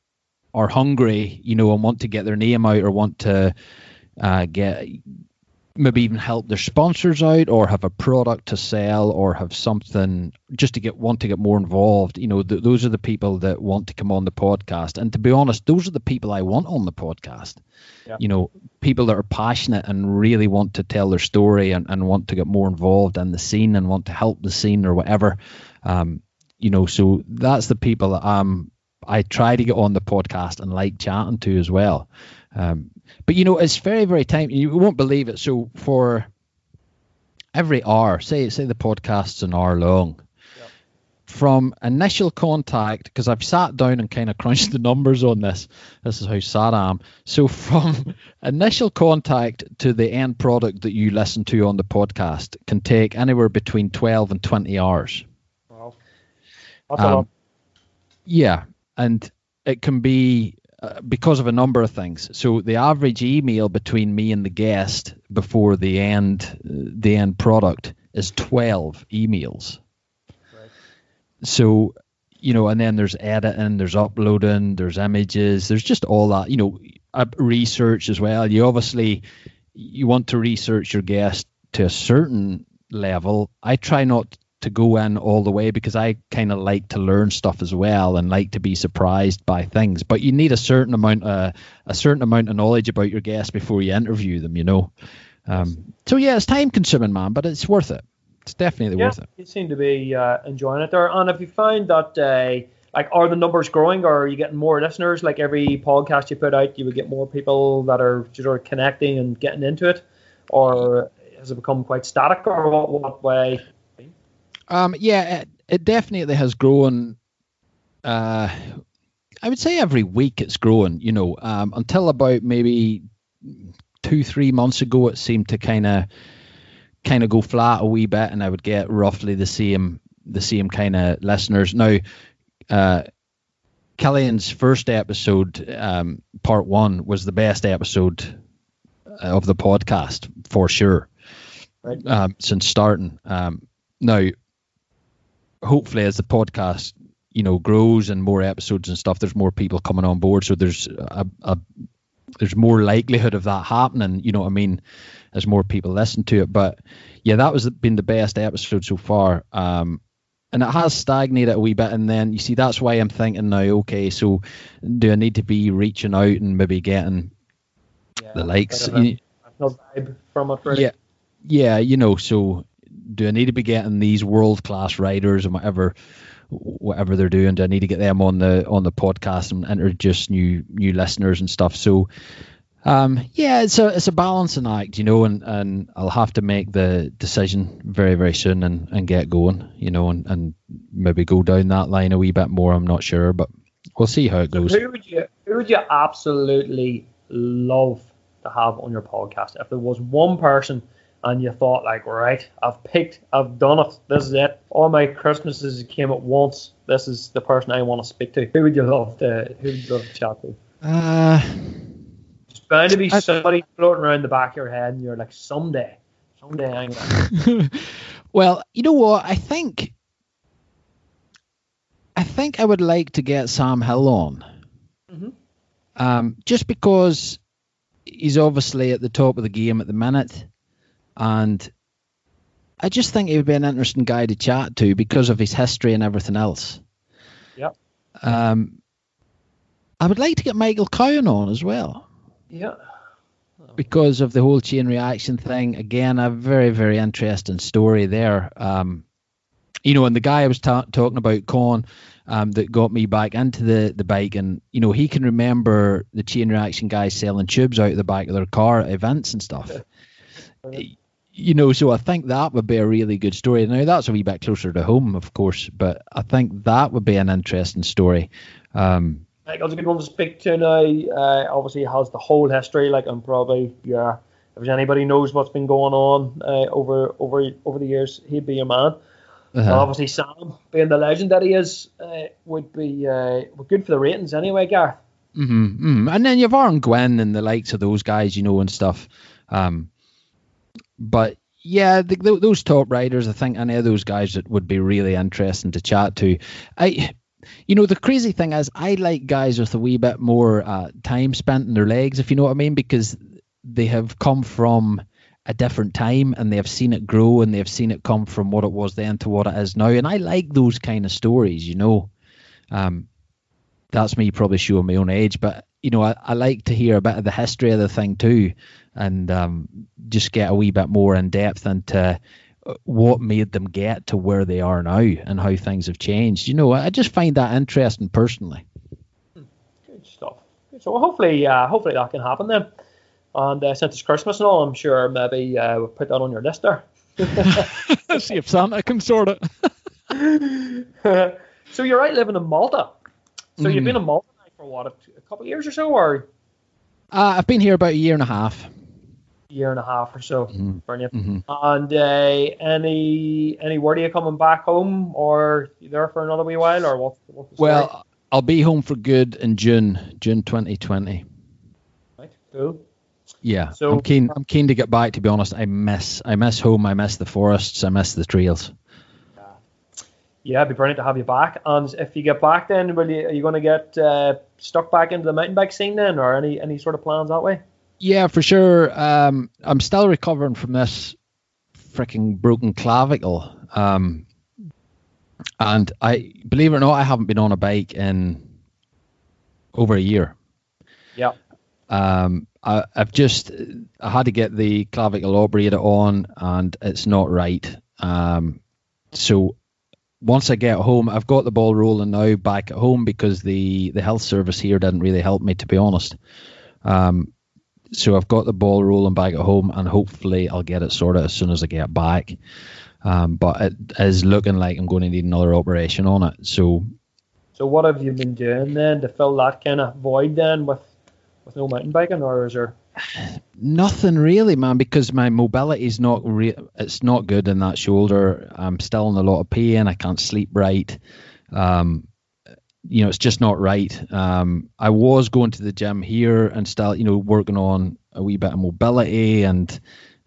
are hungry, you know, and want to get their name out or want to uh, get maybe even help their sponsors out or have a product to sell or have something just to get want to get more involved. You know th- those are the people that want to come on the podcast. And to be honest those are the people i want on the podcast. Yeah. you know people that are passionate and really want to tell their story and, and want to get more involved in the scene and want to help the scene or whatever. Um, you know so that's the people that i'm i try to get on the podcast and like chatting to as well um, but you know, it's very, very time. You won't believe it. So for every hour, say say the podcast's an hour long, yep. from initial contact, because I've sat down and kind of crunched the numbers on this. This is how sad I am. So from initial contact to the end product that you listen to on the podcast can take anywhere between twelve and twenty hours. Wow, that's um, a lot. Yeah, and it can be uh, because of a number of things. So the average email between me and the guest before the end uh, the end product is 12 emails. Right. So you know, and then there's editing, there's uploading, there's images, there's just all that. You know, research as well. You obviously you want to research your guest to a certain level. I try not to go in all the way because I kind of like to learn stuff as well and like to be surprised by things. But you need a certain amount of uh, a certain amount of knowledge about your guests before you interview them. You know. Um, so yeah, it's time consuming, man, but it's worth it. It's definitely yeah, worth it. You seem to be uh, enjoying it there. And have you found that uh, like are the numbers growing or are you getting more listeners? Like every podcast you put out, you would get more people that are sort of connecting and getting into it, or has it become quite static, or what, what way? Um, yeah, it, it, definitely has grown. Uh, I would say every week it's growing. You know, um, until about maybe two, three months ago, it seemed to kind of kind of go flat a wee bit, and I would get roughly the same the same kind of listeners. Now, uh, Killian's first episode, um, part one, was the best episode of the podcast for sure, right. um, since starting. Um, now, hopefully as the podcast you know grows and more episodes and stuff, there's more people coming on board. So there's a, a there's more likelihood of that happening. You know what I mean? As more people listen to it, but yeah, that was been the best episode so far. Um, and it has stagnated a wee bit. And then you see, that's why I'm thinking now, okay, so do I need to be reaching out and maybe getting yeah, the likes? You, vibe from it. Yeah, yeah, you know. So do I need to be getting these world class writers and whatever? whatever they're doing. Do I need to get them on the on the podcast and introduce new new listeners and stuff? So um, yeah, it's a it's a balancing act, you know, and, and I'll have to make the decision very very soon and, and get going, you know, and, and maybe go down that line a wee bit more. I'm not sure, but we'll see how it goes. Who would you who would you absolutely love to have on your podcast? If there was one person and you thought like, right, I've picked, I've done it, this is it. All my Christmases came at once. This is the person I want to speak to. Who would you love to who would you love to chat to? Uh bound to be I, somebody floating around the back of your head, and you're like, someday, someday I'm gonna. well, you know what? I think, I think I would like to get Sam Hill on, mm-hmm. um, just because he's obviously at the top of the game at the minute, and I just think he would be an interesting guy to chat to because of his history and everything else. Yeah. Um, I would like to get Michael Cowan on as well. Yeah. Because of the whole chain reaction thing, again, a very, very interesting story there. Um, you know, and the guy I was ta- talking about, Con, um, that got me back into the, the bike, and you know, he can remember the chain reaction guys selling tubes out of the back of their car at events and stuff. You know, so I think that would be a really good story. Now that's a wee bit closer to home, of course, but I think that would be an interesting story. Um, Michael's a good one to speak to now. Uh, obviously, has the whole history. Like, I'm probably yeah. If anybody knows what's been going on uh, over over over the years, he'd be your man. Uh-huh. Obviously, Sam, being the legend that he is, uh, would be uh, good for the ratings anyway, Gareth. Mm-hmm, mm-hmm. And then you've Aaron Gwin and the likes of those guys, you know, and stuff. Um, but yeah, the, the, those top riders, I think any of those guys that would be really interesting to chat to. I you know, the crazy thing is, I like guys with a wee bit more uh, time spent in their legs, if you know what I mean, because they have come from a different time and they have seen it grow and they have seen it come from what it was then to what it is now. And I like those kind of stories, you know. Um, that's me probably showing my own age, but you know, I, I like to hear a bit of the history of the thing too, and um, just get a wee bit more in depth into what made them get to where they are now and how things have changed. You know, I just find that interesting personally. Good stuff. So hopefully, uh, hopefully that can happen then. And uh, since it's Christmas and all, I'm sure maybe uh, we'll put that on your list there. See if Santa can sort it. so you're right living in Malta. So mm. you've been in Malta for what a, couple of years or so, or? Uh, I've been here about a year and a half year and a half or so. Mm-hmm. Brilliant. Mm-hmm. And uh, any any word are you coming back home, or you there for another wee while, or what? well, I'll be home for good in June, June 2020. Right. Cool. Yeah, so, I'm keen. I'm keen to get back. To be honest, I miss. I miss home. I miss the forests. I miss the trails. Yeah, yeah, it'd be brilliant to have you back. And if you get back, then will you? Are you going to get uh, stuck back into the mountain bike scene then, or any any sort of plans that way? Yeah, for sure. Um, I'm still recovering from this freaking broken clavicle. Um, and I believe it or not, I haven't been on a bike in over a year. Yeah. Um, I, have just I had to get the clavicle operated on, and it's not right. Um, so once I get home, I've got the ball rolling now back at home because the the health service here didn't really help me, to be honest. Um, so I've got the ball rolling back at home, and hopefully I'll get it sorted as soon as I get back. Um, but it is looking like I'm going to need another operation on it. So, so what have you been doing then to fill that kind of void then with with no mountain biking, or is there? Nothing really, man, because my mobility is not re- it's not good in that shoulder. I'm still in a lot of pain. I can't sleep right. Um, you know, it's just not right. Um, I was going to the gym here and still, you know, working on a wee bit of mobility and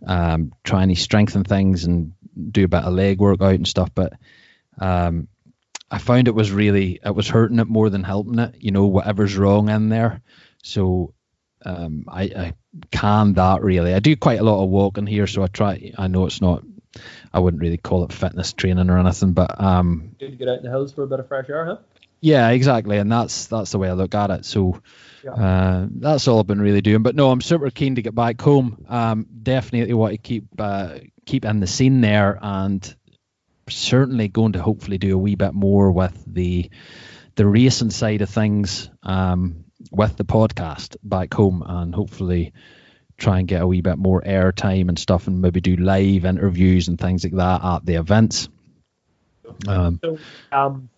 um, trying to strengthen things and do a bit of leg workout and stuff. But um, I found it was really it was hurting it more than helping it. You know, whatever's wrong in there. So um, I, I can that really. I do quite a lot of walking here, so I try. I know it's not. I wouldn't really call it fitness training or anything, but um, Good to get out in the hills for a bit of fresh air, huh? Yeah, exactly, and that's that's the way I look at it. So Yeah. uh, that's all I've been really doing. But no, I'm super keen to get back home. Um, definitely want to keep uh, keep in the scene there, and certainly going to hopefully do a wee bit more with the the racing side of things um, with the podcast back home, and hopefully try and get a wee bit more airtime and stuff, and maybe do live interviews and things like that at the events. Um, So, um,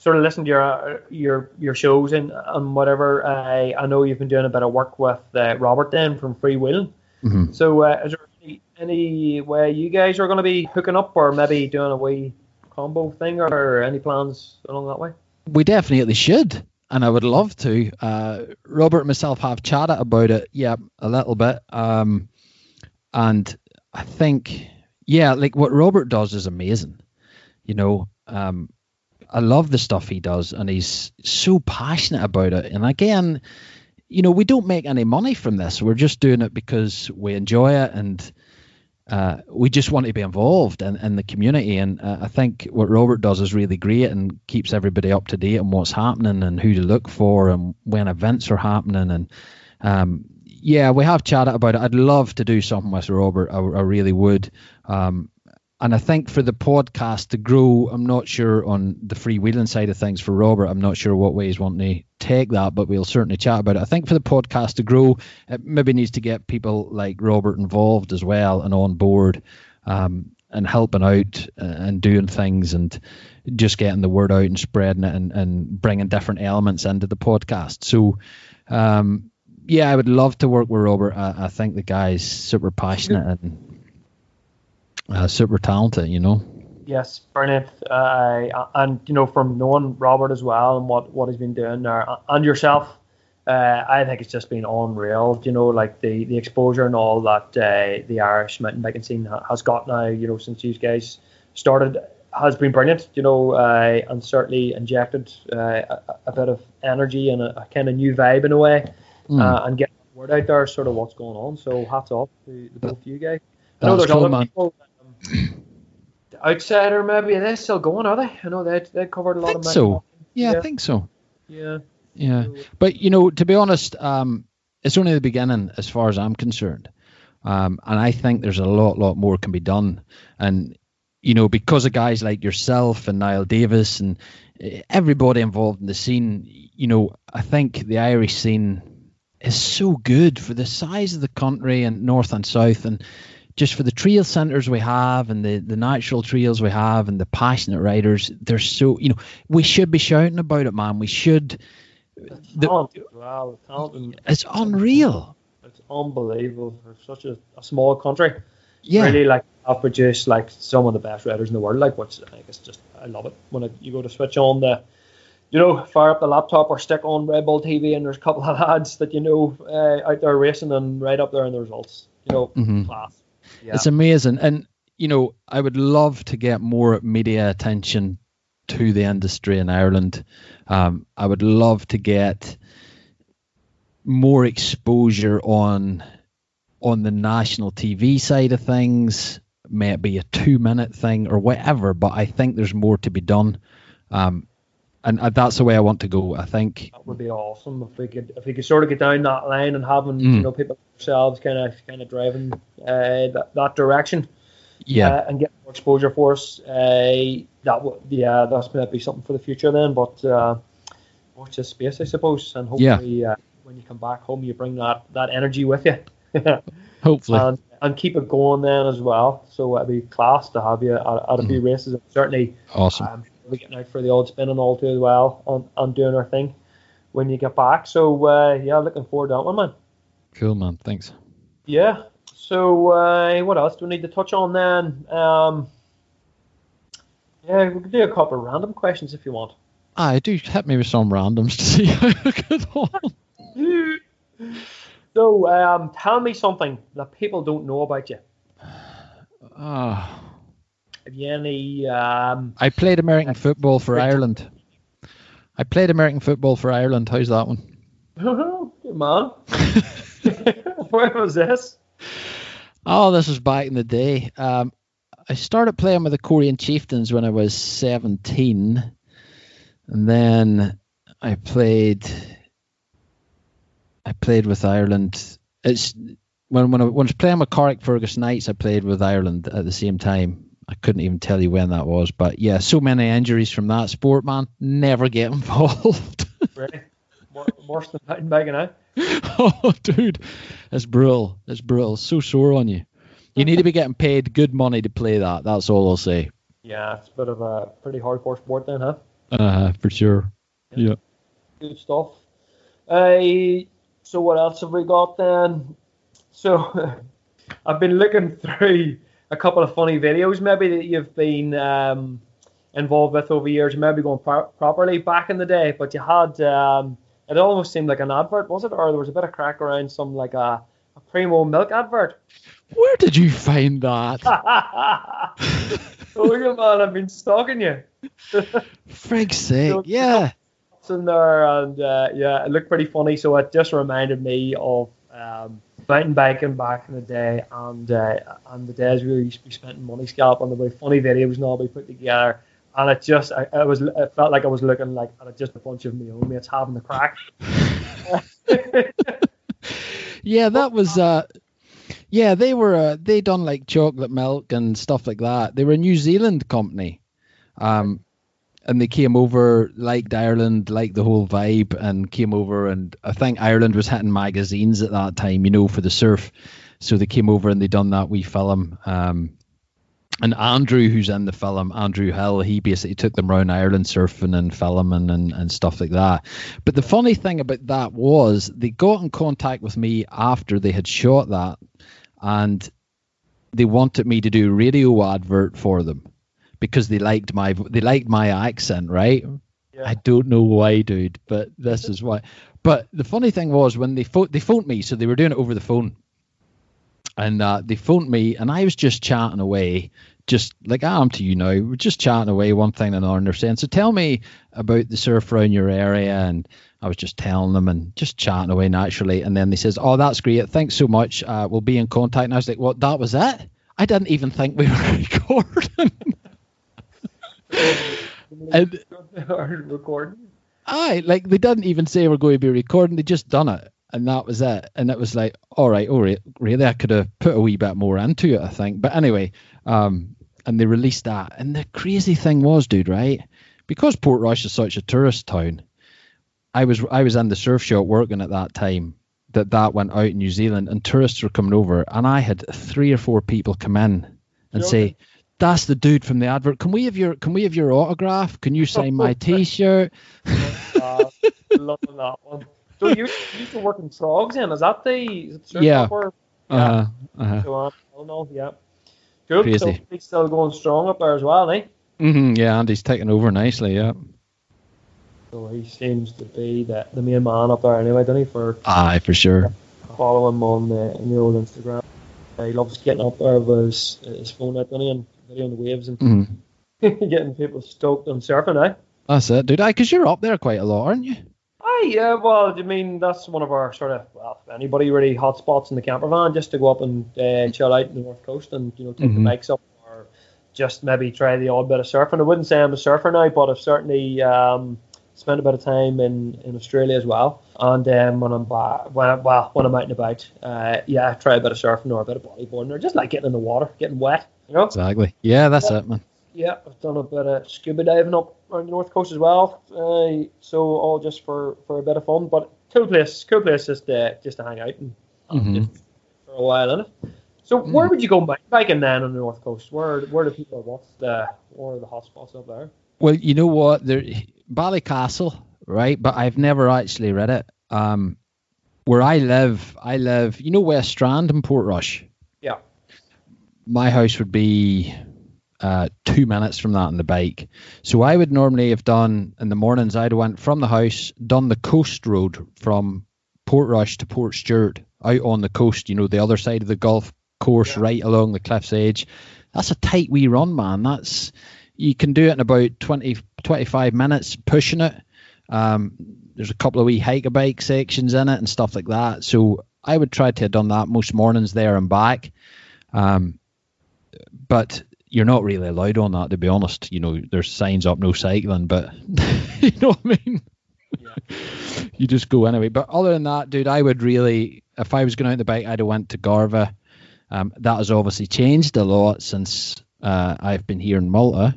sort of listen to your uh, your your shows and and whatever. I I know you've been doing a bit of work with uh, Robert then from Freewheeling. mhm. So, uh, is there any, any way you guys are going to be hooking up, or maybe doing a wee combo thing, or any plans along that way? We definitely should, and I would love to. Uh, Robert and myself have chatted about it, yeah, a little bit. Um, and I think, yeah, like what Robert does is amazing. You know, um, I love the stuff he does, and he's so passionate about it. And again, you know, we don't make any money from this. We're just doing it because we enjoy it and uh, we just want to be involved in, in the community. And uh, I think what Robert does is really great and keeps everybody up to date on what's happening and who to look for and when events are happening. And um, yeah, we have chatted about it. I'd love to do something with Robert. I, I really would. Um, and I think for the podcast to grow, I'm not sure on the freewheeling side of things for Robert. I'm not sure what way he's wanting to take that, but we'll certainly chat about it. I think for the podcast to grow, it maybe needs to get people like Robert involved as well and on board um, and helping out uh, and doing things and just getting the word out and spreading it and, and bringing different elements into the podcast. So, um, yeah, I would love to work with Robert. I, I think the guy's super passionate and uh, super talented, you know. Yes, brilliant. Uh, and you know, from knowing Robert as well and what, what he's been doing there, and yourself, uh, I think it's just been unreal. You know, like the, the exposure and all that uh, the Irish mountain biking scene has got now. You know, since these guys started, has been brilliant. You know, uh, and certainly injected uh, a, a bit of energy and a, a kind of new vibe in a way, Mm. uh, and get word out there, sort of what's going on. So hats off to the both of you guys. I know there's cool, other man. people. Outsider maybe they're they still going are they I know they they covered a lot of so. Yeah, Yeah. I think so. yeah Yeah. But you know, to be honest, um, it's only the beginning as far as I'm concerned. Um, and I think there's a lot, lot more can be done. And you know, because of guys like yourself and Niall Davis and eh, everybody involved in the scene, you know, I think the Irish scene is so good for the size of the country and north and south and just for the trail centres we have and the, the natural trails we have and the passionate riders, they're so you know, we should be shouting about it, man. We should the- talent as well the and it's unreal. it's unbelievable for such a, a small country Yeah. really like I've produced like some of the best riders in the world like which I think is just I love it when it, you go to switch on the you know fire up the laptop or stick on Red Bull TV and there's a couple of lads that you know uh, out there racing and right up there in the results you know Mhm. class yeah It's amazing. And, you know, I would love to get more media attention to the industry in Ireland. Um, I would love to get more exposure on on the national TV side of things, may it be a two minute thing or whatever, but I think there's more to be done. Um, and uh, that's the way I want to go. I think That would be awesome if we could if we could sort of get down that line and having Mm. you know people themselves kind of kind of driving uh, that, that direction yeah, uh, and get more exposure for us. Uh, that would yeah that's maybe something for the future then. But uh, watch this space I suppose and hopefully uh, when you come back home you bring that that energy with you. hopefully. and, and keep it going then as well. So it'd be class to have you at, at a Mm. few races. And certainly awesome. Sure we're getting out for the odd spin and all too as well on, on doing our thing when you get back. So uh, yeah, looking forward to that one, man. cool, man. Thanks. Yeah. So uh, what else do we need to touch on then? Um, yeah, we can do a couple of random questions if you want. I do hit me with some randoms to see how on. So um, tell me something that people don't know about you. Ah. you any? Um, I played American football for Ireland. I played American football for Ireland. How's that one? good man. Where was this? Oh, this was back in the day. Um, I started playing with the Coleraine Chieftains when I was 17, and then I played. I played with Ireland. It's when when I, when I was playing with Carrickfergus Knights, I played with Ireland at the same time. I couldn't even tell you when that was, but yeah, so many injuries from that sport, man. Never get involved. Really? Worse than mountain biking, eh? oh, dude, it's brutal. It's brutal. So sore on you. You need to be getting paid good money to play that. That's all I'll say. Yeah, it's a bit of a pretty hardcore sport then, huh? Uh, for sure. Yeah. Good stuff. Uh, so what else have we got then? So I've been looking through a couple of funny videos maybe that you've been um, involved with over years, maybe going pro- properly back in the day, but you had um, it almost seemed like an advert, was it? Or there was a bit of crack around some like a, a Primo milk advert. Where did you find that? oh, you man, I've been stalking you. Frig's sake, yeah. In there, and uh, yeah, it looked pretty funny. So it just reminded me of um, mountain biking back in the day, and uh, and the days we used to be spending money scalping. The way funny videos and all we put together, and it just, I, it was, it felt like I was looking like at just a bunch of my own mates having the crack. yeah, that was. Uh, yeah, they were uh, they done like chocolate milk and stuff like that. They were a New Zealand company, um, and they came over, liked Ireland, liked the whole vibe, and came over. And I think Ireland was hitting magazines at that time, you know, for the surf. So they came over and they done that wee film. Um, and Andrew, who's in the film, Andrew Hill, he basically took them around Ireland surfing and filming and, and stuff like that. But the funny thing about that was they got in contact with me after they had shot that and they wanted me to do a radio advert for them because they liked my they liked my accent, right? Yeah. I don't know why, dude, but this is why. But the funny thing was when they phoned, they phoned me, so they were doing it over the phone, and uh, they phoned me, and I was just chatting away, just like I am to you now. We're just chatting away, one thing and another. And they're saying, "So tell me about the surf around your area," and I was just telling them and just chatting away naturally. And then they says, "Oh, that's great. Thanks so much. Uh, we'll be in contact." And I was like, "What? That was it? I didn't even think we were recording." and are recording. Aye, like they didn't even say we're going to be recording. They just done it, and that was it. And it was like, all right, all right, really, I could have put a wee bit more into it, I think. But anyway, um, and they released that. And the crazy thing was, dude, right? Because Portrush is such a tourist town, I was I was in the surf shop working at that time that that went out in New Zealand, and tourists were coming over, and I had three or four people come in and say, "That's the dude from the advert. Can we have your Can we have your autograph? Can you sign my T-shirt?" uh, loving that one. So you used to work in Troggs, then? Is that the is it yeah? Or, yeah. Uh, uh-huh. On. Oh no, yeah. Good. Crazy. So he's still going strong up there as well, eh? Mm-hmm, yeah, Andy's taking over nicely. Yeah. So he seems to be the, the main man up there anyway, doesn't he? For aye, for sure. Follow him on the, on the old Instagram. Uh, he loves getting up there with his, his phone out, doesn't he? And video on the waves and mm-hmm. getting people stoked on surfing, eh? That's it, dude. Because you're up there quite a lot, aren't you? Aye, yeah. Well, I mean, that's one of our sort of well, anybody really hot spots in the camper van, just to go up and uh, chill out in the north coast and you know take Mm-hmm. the bikes up or just maybe try the odd bit of surfing. I wouldn't say I'm a surfer now, but I've certainly um, spent a bit of time in, in Australia as well. And um, when I'm back, when well when I'm out and about, uh, yeah, try a bit of surfing or a bit of bodyboarding or just like getting in the water, getting wet. You know. Exactly. Yeah, that's it, man. Yeah, I've done a bit of scuba diving up around the north coast as well. Uh, so all just for, for a bit of fun, but cool place, cool place just to just to hang out and, and Mhm. just for a while in it. So where would you go mountain biking then on the north coast? Where where do people what's the where are the hotspots up there? Well, you know what? There, Ballycastle, right? But I've never actually read it. Um, where I live, I live, you know, West Strand in Portrush. My house would be uh, two minutes from that on the bike. So I would normally have done in the mornings. I'd went from the house, done the coast road from Portrush to Port Stewart, out on the coast. You know, the other side of the golf course, Yeah. right along the cliff's edge. that's a tight wee run, man. That's you can do it in about 20, 25 minutes pushing it. Um, there's a couple of wee hike a bike sections in it and stuff like that. So I would try to have done that most mornings there and back. Um, but you're not really allowed on that, to be honest. You know, there's signs up no cycling, but you know what I mean. Yeah. you just go anyway. But other than that, dude, I would really, if I was going out the bike, I'd have went to Garva. Um, that has obviously changed a lot since uh, I've been here in Malta.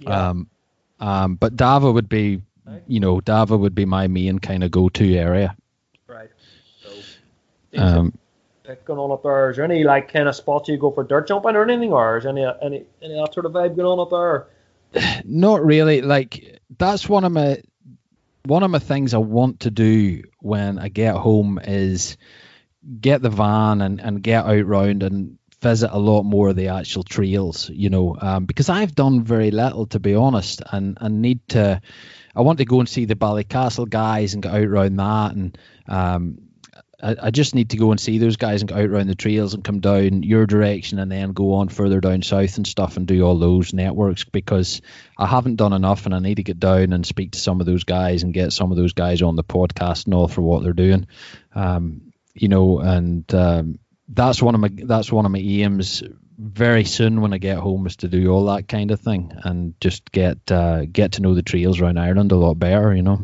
Yeah. Um, um, but Davagh would be, you know, Davagh would be my main kind of go-to area. Right. So, um, going on up there? Is there any like kind of spots you go for dirt jumping or anything, or is any any any that sort of vibe going on up there? Not really. Like that's one of my one of my things I want to do when I get home is get the van and, and get out round and visit a lot more of the actual trails, you know, um, because I've done very little to be honest, and and need to. I want to go and see the Ballycastle guys and get out around that, and um, I, I, just need to go and see those guys and go out around the trails and come down your direction and then go on further down south and stuff and do all those networks because I haven't done enough and I need to get down and speak to some of those guys and get some of those guys on the podcast and all for what they're doing. Um, you know, and um, that's one of my that's one of my aims very soon when I get home is to do all that kind of thing and just get uh, get to know the trails around Ireland a lot better, you know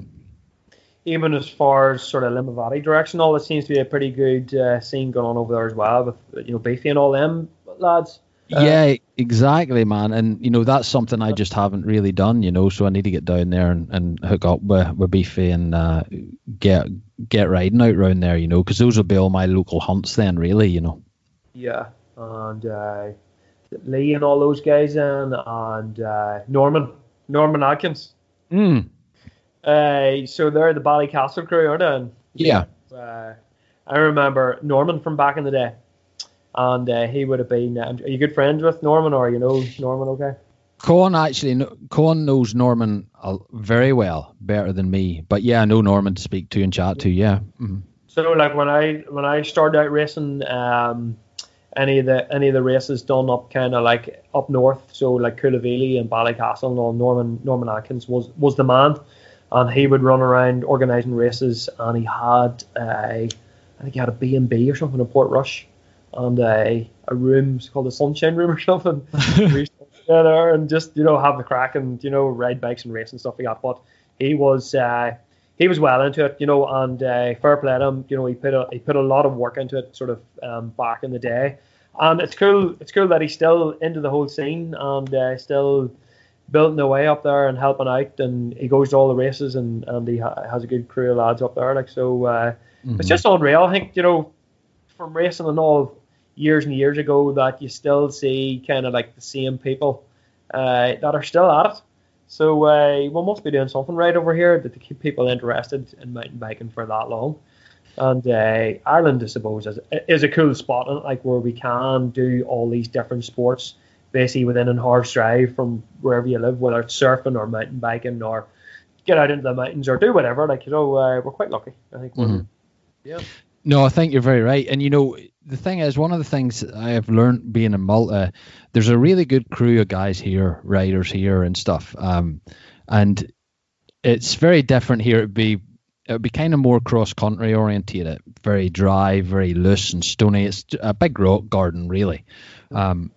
even as far as sort of Limavady direction, all it seems to be a pretty good uh, scene going on over there as well with you know Beefy and all them lads. Uh, yeah, exactly, man. And you know that's something I just haven't really done. You know, so I need to get down there and, and hook up with, with Beefy and uh, get get riding out around there. You know, because those will be all my local hunts then, really. You know. Yeah, and uh, Lee and all those guys and and uh, Norman Norman Atkins. Mm. Uh, so they're the Ballycastle crew, aren't they? Yeah. Uh, I remember Norman from back in the day, and uh, he would have been. Uh, are you good friends with Norman, or you know Norman? Okay. Con actually, Con knows Norman very well, better than me. But yeah, I know Norman to speak to and chat to. Yeah. Mm-hmm. So like when I when I started out racing, um, any of the any of the races done up kind of like up north, so like Coolavely and Ballycastle and all. Norman Norman Atkins was was the man and he would run around organising races. And he had a, I think he had a B and B or something in Portrush, and a a room called the Sunshine Room or something. there and just you know have the crack and you know ride bikes and race and stuff like that. But he was uh, he was well into it, you know, and uh, fair play to him. You know, he put a he put a lot of work into it, sort of um, back in the day. And it's cool. It's cool that he's still into the whole scene and uh, still building the way up there and helping out, and he goes to all the races, and and he ha- has a good crew of lads up there. Like so, uh, mm-hmm. it's just unreal. I think you know, from racing and all years and years ago, that you still see kind of like the same people uh, that are still at it. So uh, we must be doing something right over here to keep people interested in mountain biking for that long. And uh, Ireland, I suppose, is, is a cool spot, like where we can do all these different sports basically within an hour's drive from wherever you live, whether it's surfing or mountain biking or get out into the mountains or do whatever. Like you know, uh, we're quite lucky. I think. Mm-hmm. Yeah. No, I think you're very right. And you know, the thing is, one of the things I have learned being in Malta, there's a really good crew of guys here, riders here and stuff. Um, and it's very different here. It'd be it would be kind of more cross country orientated, very dry, very loose and stony. It's a big rock garden, really. Um,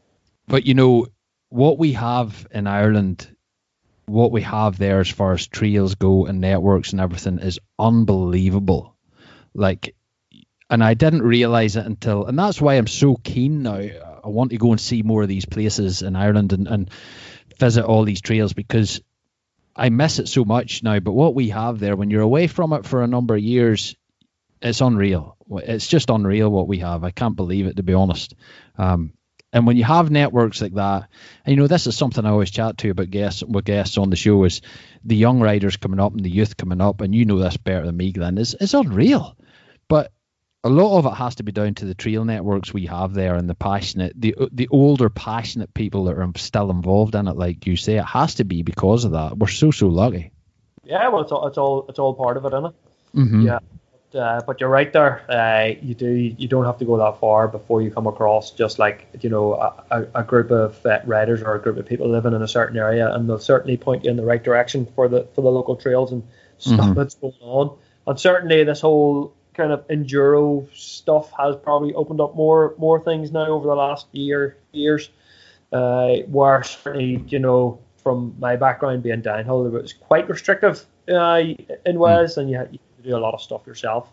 but you know what we have in Ireland, what we have there as far as trails go and networks and everything is unbelievable. Like, and I didn't realize it until, and that's why I'm so keen now. I want to go and see more of these places in Ireland and, and visit all these trails because I miss it so much now. But what we have there, when you're away from it for a number of years, it's unreal. It's just unreal what we have. I can't believe it to be honest. Um, and when you have networks like that, and you know, this is something I always chat to about guests with guests on the show is the young riders coming up and the youth coming up, and you know this better than me, Glenn, is it's unreal. But a lot of it has to be down to the trail networks we have there and the passionate, the the older passionate people that are still involved in it, like you say, it has to be because of that. We're so so lucky. Yeah, well, it's all it's all it's all part of it, isn't it? Mm-hmm. Yeah. Uh, but you're right there. Uh, you do you don't have to go that far before you come across just like you know a, a group of uh, riders or a group of people living in a certain area, and they'll certainly point you in the right direction for the for the local trails and stuff Mhm. that's going on. And certainly this whole kind of enduro stuff has probably opened up more more things now over the last year years. Uh, where certainly you know from my background being downhill, it was quite restrictive uh, in Wales, and you had, you had to do a lot of stuff yourself.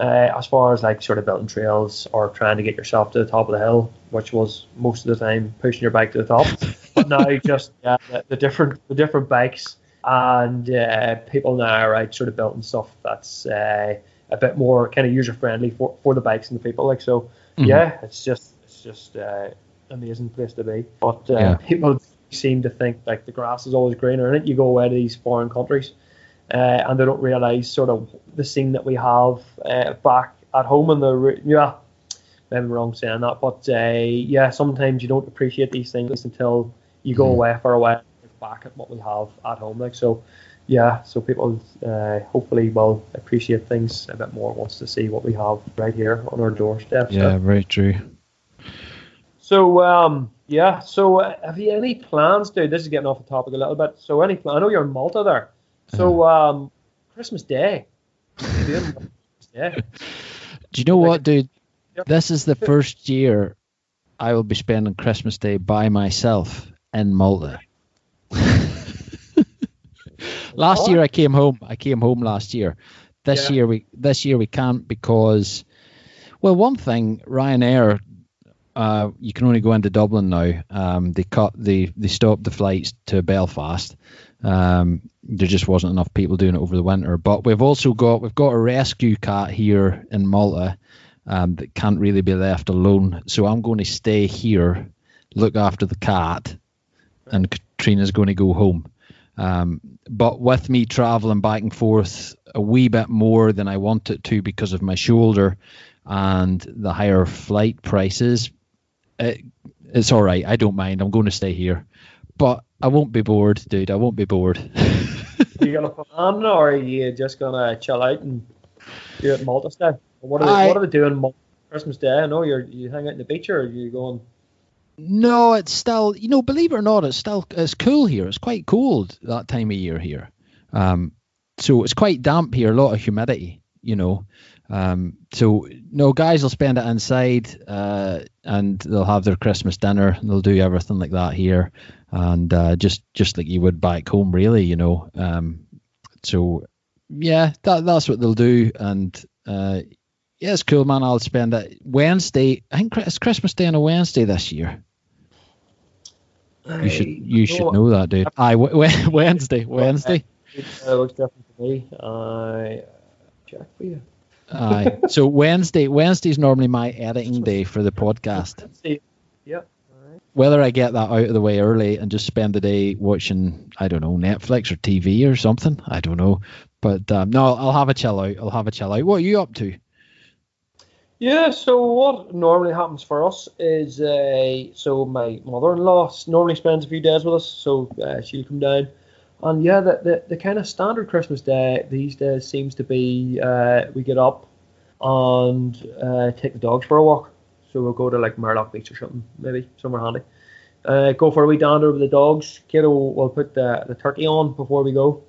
Uh, as far as like sort of building trails or trying to get yourself to the top of the hill, which was most of the time pushing your bike to the top. but now just yeah, the, the different the different bikes and uh, people now are out sort of building stuff that's uh, a bit more kind of user friendly for, for the bikes and the people. Like so, Mhm. yeah, it's just it's just uh, amazing place to be. But uh, Yeah. people seem to think like the grass is always greener in it. You go away to these foreign countries, uh, and they don't realise sort of the scene that we have uh, back at home in the yeah. Maybe I'm wrong saying that, but uh, yeah, sometimes you don't appreciate these things until you go Mhm. away for a while, back at what we have at home. Like so, yeah. So people uh, hopefully will appreciate things a bit more once to see what we have right here on our doorstep. So- Yeah, very true. so um, yeah. So uh, have you any plans, dude? This is getting off the topic a little bit. So any plan? I know you're in Malta there. So um, Christmas Day. What are you doing on Christmas Day? Do you know what, dude? Yep. This is the first year I will be spending Christmas Day by myself in Malta. last year I came home. I came home last year. This Yeah. year we this year we can't because well one thing Ryanair uh, you can only go into Dublin now. Um, they cut the they stopped the flights to Belfast. Um, there just wasn't enough people doing it over the winter. But we've also got we've got a rescue cat here in Malta um, that can't really be left alone. So I'm going to stay here, look after the cat, and Katrina's going to go home. Um, but with me traveling back and forth a wee bit more than I want it to because of my shoulder and the higher flight prices, it, it's all right. I don't mind. I'm going to stay here, but I won't be bored, dude. I won't be bored. Are you gonna plan, or are you just gonna chill out and do it Malta style? What are they, I- what are they doing Christmas Day? I know you're you hang out in the beach, or are you going? No, it's still, you know, believe it or not, it's still it's cool here. It's quite cold that time of year here. Um, so it's quite damp here, a lot of humidity, you know. Um, so no, guys will spend it inside, uh, and they'll have their Christmas dinner. And they'll do everything like that here, and uh, just just like you would back home, really, you know. Um, so yeah, that that's what they'll do, and uh, yeah, it's cool, man. I'll spend it Wednesday. I think it's Christmas Day on a Wednesday this year. You should you should know that, dude. W- Wednesday, Wednesday. It looks different to me. I check for you. Aye. So Wednesday, Wednesday's normally my editing day for the podcast. Yep. Whether I get that out of the way early and just spend the day watching, I don't know, Netflix or TV or something. I don't know. But um, no, I'll have a chill out. I'll have a chill out. What are you up to? Yeah, so what normally happens for us is uh, so my mother-in-law normally spends a few days with us, so uh, she'll come down. And yeah, the, the, the kind of standard Christmas day these days seems to be uh, we get up and uh, take the dogs for a walk. So we'll go to like Murlough Beach or something, maybe somewhere handy. Uh, go for a wee dander with the dogs. Kiddo will will put the, the turkey on before we go.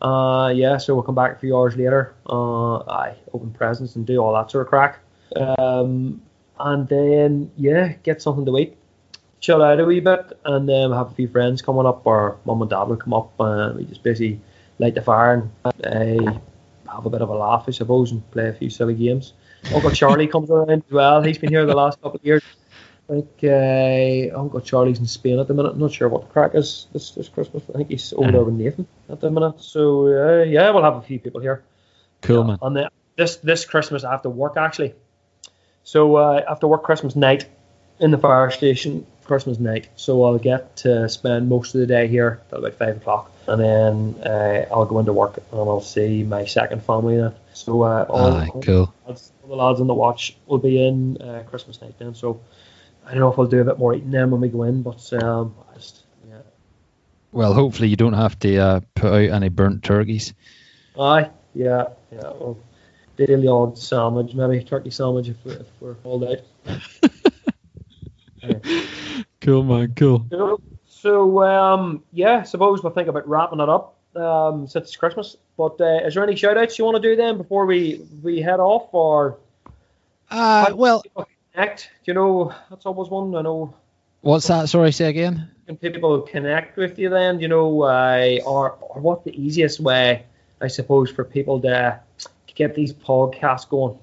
Uh, yeah, so we'll come back a few hours later. Uh, I open presents and do all that sort of crack. Um, and then yeah, get something to eat, chill out a wee bit, and then have a few friends coming up, or mum and dad will come up, and we just basically light the fire and uh, have a bit of a laugh, I suppose, and play a few silly games. Uncle Charlie comes around as well. He's been here the last couple of years. I think uh, Uncle Charlie's in Spain at the minute. I'm not sure what the crack is this, this Christmas. I think he's over there with Nathan at the minute. So uh, yeah, we'll have a few people here. Cool, man. And then this this Christmas I have to work actually. So uh, after work Christmas night in the fire station Christmas night. So I'll get to spend most of the day here till about five o'clock, and then uh, I'll go into work and I'll see my second family then. So uh, all, cool. the lads, all the lads on the watch will be in uh, Christmas night then. So I don't know if I'll do a bit more eating then when we go in, but um, just yeah. Well, hopefully you don't have to uh, put out any burnt turkeys. Aye, yeah, yeah. Well, daily odd sandwich, maybe turkey sandwich if, if we're all out. cool, man. Cool. So, so um, yeah, suppose we'll think about wrapping it up um, since it's Christmas. But uh, is there any shout outs you want to do then before we, we head off? Or Uh, well, connect? You know, that's always one. I know. what's that? Sorry, say again. Can people connect with you then? You know, uh, or, or what the easiest way, I suppose, for people to, to get these podcasts going?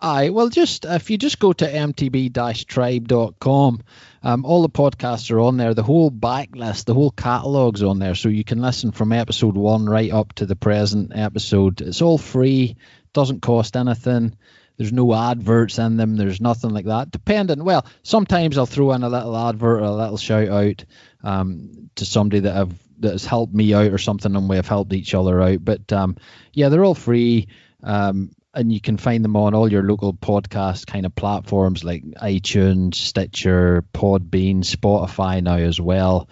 Aye, well, just if you just go to mtb-tribe.com, um, all the podcasts are on there. The whole backlist, the whole catalogue's on there, so you can listen from episode one right up to the present episode. It's all free, doesn't cost anything. There's no adverts in them. There's nothing like that. Dependent. Well, sometimes I'll throw in a little advert or a little shout out um, to somebody that have that has helped me out or something, and we have helped each other out. But um, yeah, they're all free. Um, and you can find them on all your local podcast kind of platforms like iTunes, Stitcher, Podbean, Spotify now as well.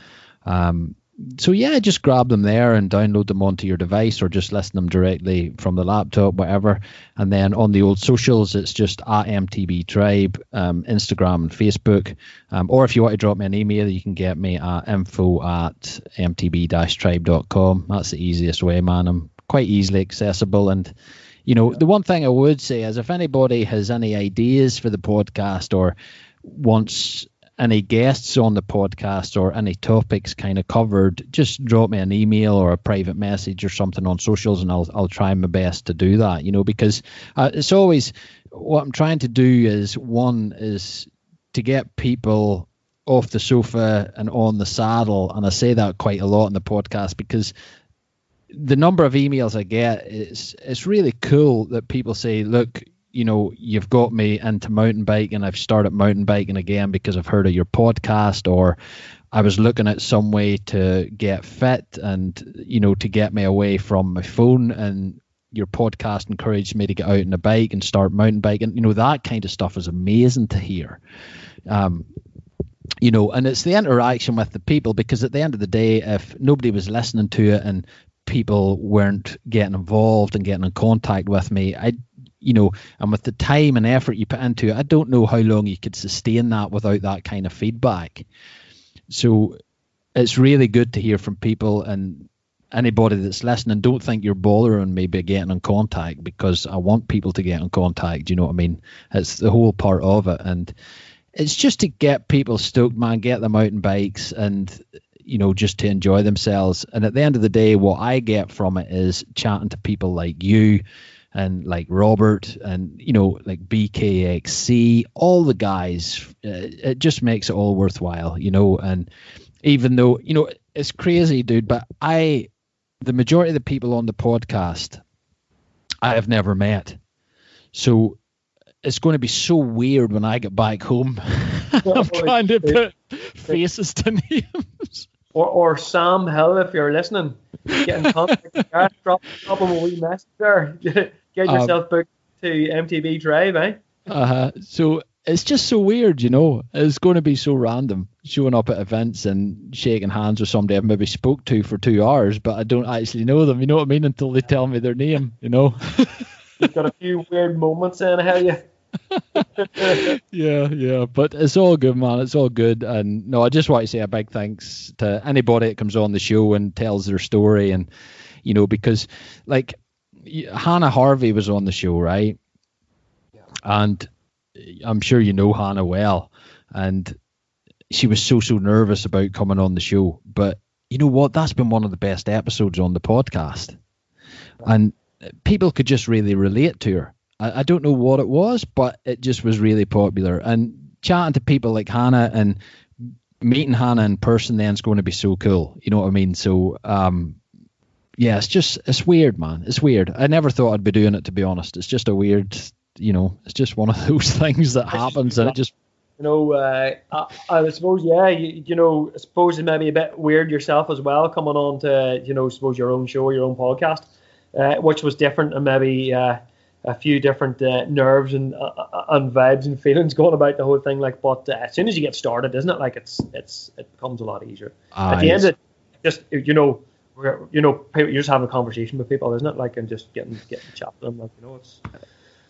Um, so yeah, just grab them there and download them onto your device, or just listen them directly from the laptop, whatever. And then on the old socials, it's just at MTB Tribe, um, Instagram and Facebook. Um, or if you want to drop me an email, you can get me at info at mtb-tribe.com. That's the easiest way, man. I'm quite easily accessible and you know, the one thing I would say is if anybody has any ideas for the podcast or wants any guests on the podcast or any topics kind of covered, just drop me an email or a private message or something on socials, and I'll I'll try my best to do that. You know, because uh, it's always what I'm trying to do is one is to get people off the sofa and on the saddle, and I say that quite a lot in the podcast because the number of emails I get is it's really cool that people say, look, you know, you've got me into mountain biking. I've started mountain biking again because I've heard of your podcast, or I was looking at some way to get fit and you know to get me away from my phone, and your podcast encouraged me to get out on a bike and start mountain biking. You know, that kind of stuff is amazing to hear. Um, you know, and it's the interaction with the people because at the end of the day, if nobody was listening to it and people weren't getting involved and getting in contact with me, I, you know, and with the time and effort you put into it, I don't know how long you could sustain that without that kind of feedback. So it's really good to hear from people and anybody that's listening. Don't think you're bothering me by getting in contact because I want people to get in contact. You know what I mean? It's the whole part of it, and it's just to get people stoked, man. Get them out on bikes and you know, just to enjoy themselves. And at the end of the day, what I get from it is chatting to people like you and like Robert and, you know, like BKXC, all the guys. Uh, it just makes it all worthwhile, you know. And even though, you know, it's crazy, dude, but I, the majority of the people on the podcast, I have never met. So it's going to be so weird when I get back home. I'm trying to put faces to names or, or Sam Hill, if you're listening, get in contact drop, drop him a wee message there. Get Um, yourself booked to MTB Tribe, eh? Uh, huh. so it's just so weird, you know. It's going to be so random showing up at events and shaking hands with somebody I've maybe spoke to for two hours, but I don't actually know them. You know what I mean? Until they tell me their name, you know. You've got a few weird moments in how you. yeah, yeah, but it's all good, man. It's all good. And no, I just want to say a big thanks to anybody that comes on the show and tells their story, and you know, because like Hannah Harvey was on the show, right? And I'm sure you know Hannah well, and she was so so nervous about coming on the show, but you know what? That's been one of the best episodes on the podcast, and people could just really relate to her. I, I don't know what it was, but it just was really popular. And chatting to people like Hannah and meeting Hannah in person then is going to be so cool. You know what I mean? So, um, yeah, it's just it's weird, man. It's weird. I never thought I'd be doing it to be honest. It's just a weird, you know, it's just one of those things that happens, and it just You know, uh, I, I suppose, yeah, you, you know, I suppose it may be a bit weird yourself as well, coming on to, you know, suppose your own show, your own podcast, uh, which was different and maybe uh, a few different uh, nerves and uh, and vibes and feelings going about the whole thing. Like, but uh, as soon as you get started, isn't it? Like, it's it's it becomes a lot easier. At the end of it, just you know, we're, you know, you're just having a conversation with people, isn't it? Like, and just getting getting chat to them. Like, you know, it's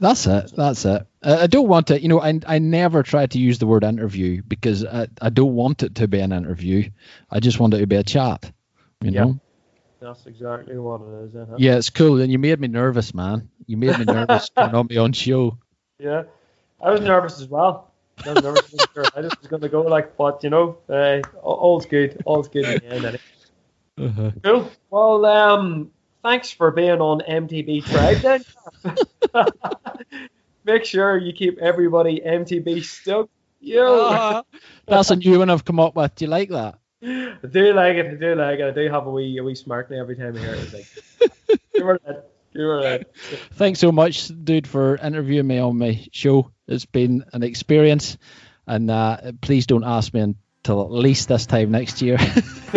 That's it. That's it. I, don't want it. You know, I I never try to use the word interview because I, I don't want it to be an interview. I just want it to be a chat. You Yeah. know. That's exactly what it is. Isn't it? Yeah, it's cool. And you made me nervous, man. You made me nervous coming on me on show. Yeah. I was nervous as well. I was nervous. sure how this was going to go like, but you know, uh, all's good. All's good in the end. Anyway. Uh-huh. Cool. Well, um, thanks for being on MTB Tribe then. Make sure you keep everybody MTB stoked. Yo, That's a new one I've come up with. Do you like that? I do like it. I do like it. I do have a wee, a wee now every time I hear it. It's like, give her that. Give her that. Thanks so much, dude, for interviewing me on my show. It's been an experience, and uh, please don't ask me until at least this time next year.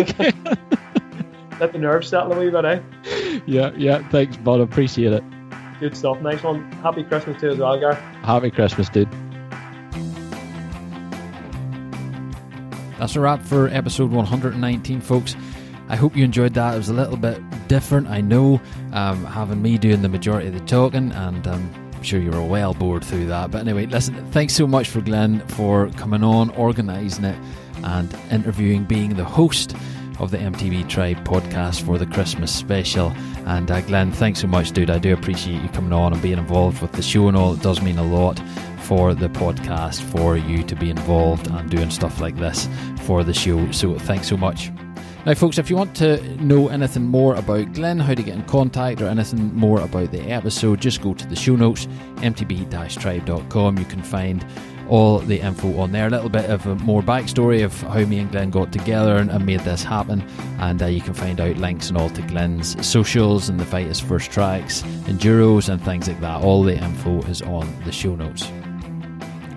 Let the nerves settle a wee bit, eh? yeah, yeah. Thanks, bud. Appreciate it. Good stuff. Nice one. Happy Christmas to you as well, Gar. Happy Christmas, dude. That's a wrap for episode 119, folks. I hope you enjoyed that. It was a little bit different, I know, um, having me doing the majority of the talking, and um, I'm sure you were well bored through that. But anyway, listen, thanks so much for Glenn for coming on, organising it, and interviewing, being the host of the MTB Tribe podcast for the Christmas special. And uh, Glenn, thanks so much, dude. I do appreciate you coming on and being involved with the show and all. It does mean a lot for the podcast for you to be involved and doing stuff like this for the show. So thanks so much. Now, folks, if you want to know anything more about Glenn, how to get in contact, or anything more about the episode, just go to the show notes, mtb-tribe.com. You can find all the info on there. A little bit of more backstory of how me and Glenn got together and, and made this happen. And uh, you can find out links and all to Glenn's socials and the Vitus First Tracks, Enduros, and things like that. All the info is on the show notes.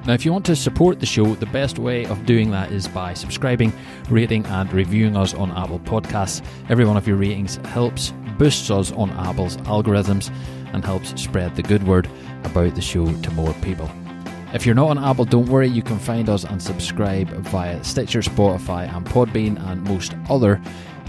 Now, if you want to support the show, the best way of doing that is by subscribing, rating, and reviewing us on Apple Podcasts. Every one of your ratings helps boosts us on Apple's algorithms and helps spread the good word about the show to more people. If you're not on Apple, don't worry, you can find us and subscribe via Stitcher, Spotify, and Podbean, and most other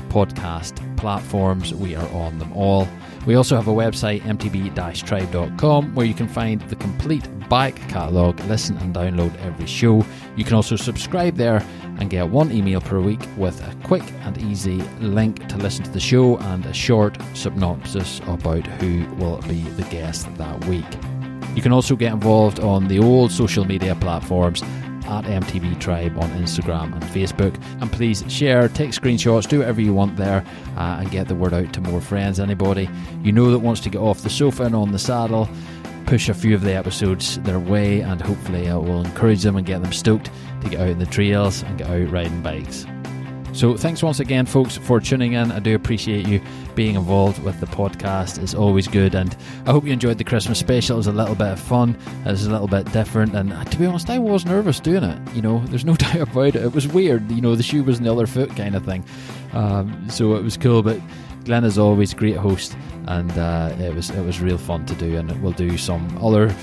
podcast platforms. We are on them all. We also have a website, mtb-tribe.com, where you can find the complete back catalogue, listen and download every show. You can also subscribe there and get one email per week with a quick and easy link to listen to the show and a short synopsis about who will be the guest that week. You can also get involved on the old social media platforms at MTB Tribe on Instagram and Facebook. And please share, take screenshots, do whatever you want there, uh, and get the word out to more friends. Anybody you know that wants to get off the sofa and on the saddle, push a few of the episodes their way, and hopefully it will encourage them and get them stoked to get out in the trails and get out riding bikes. So, thanks once again, folks, for tuning in. I do appreciate you being involved with the podcast. It's always good, and I hope you enjoyed the Christmas special. It was a little bit of fun. It was a little bit different, and to be honest, I was nervous doing it. You know, there's no doubt about it. It was weird. You know, the shoe was in the other foot, kind of thing. Um, so it was cool, but Glenn is always a great host, and uh, it was it was real fun to do. And we'll do some other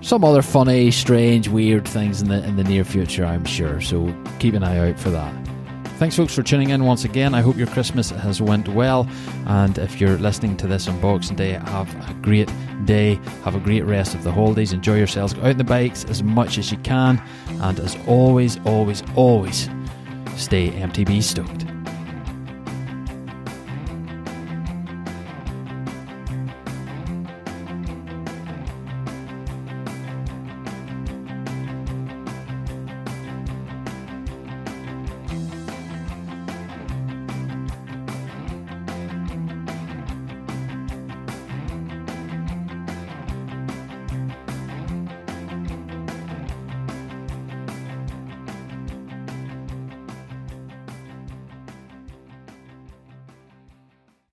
some other funny, strange, weird things in the in the near future, I'm sure. So keep an eye out for that. Thanks, folks, for tuning in once again. I hope your Christmas has went well, and if you're listening to this on Boxing Day, have a great day. Have a great rest of the holidays. Enjoy yourselves. Go out on the bikes as much as you can, and as always, always, always, stay MTB stoked.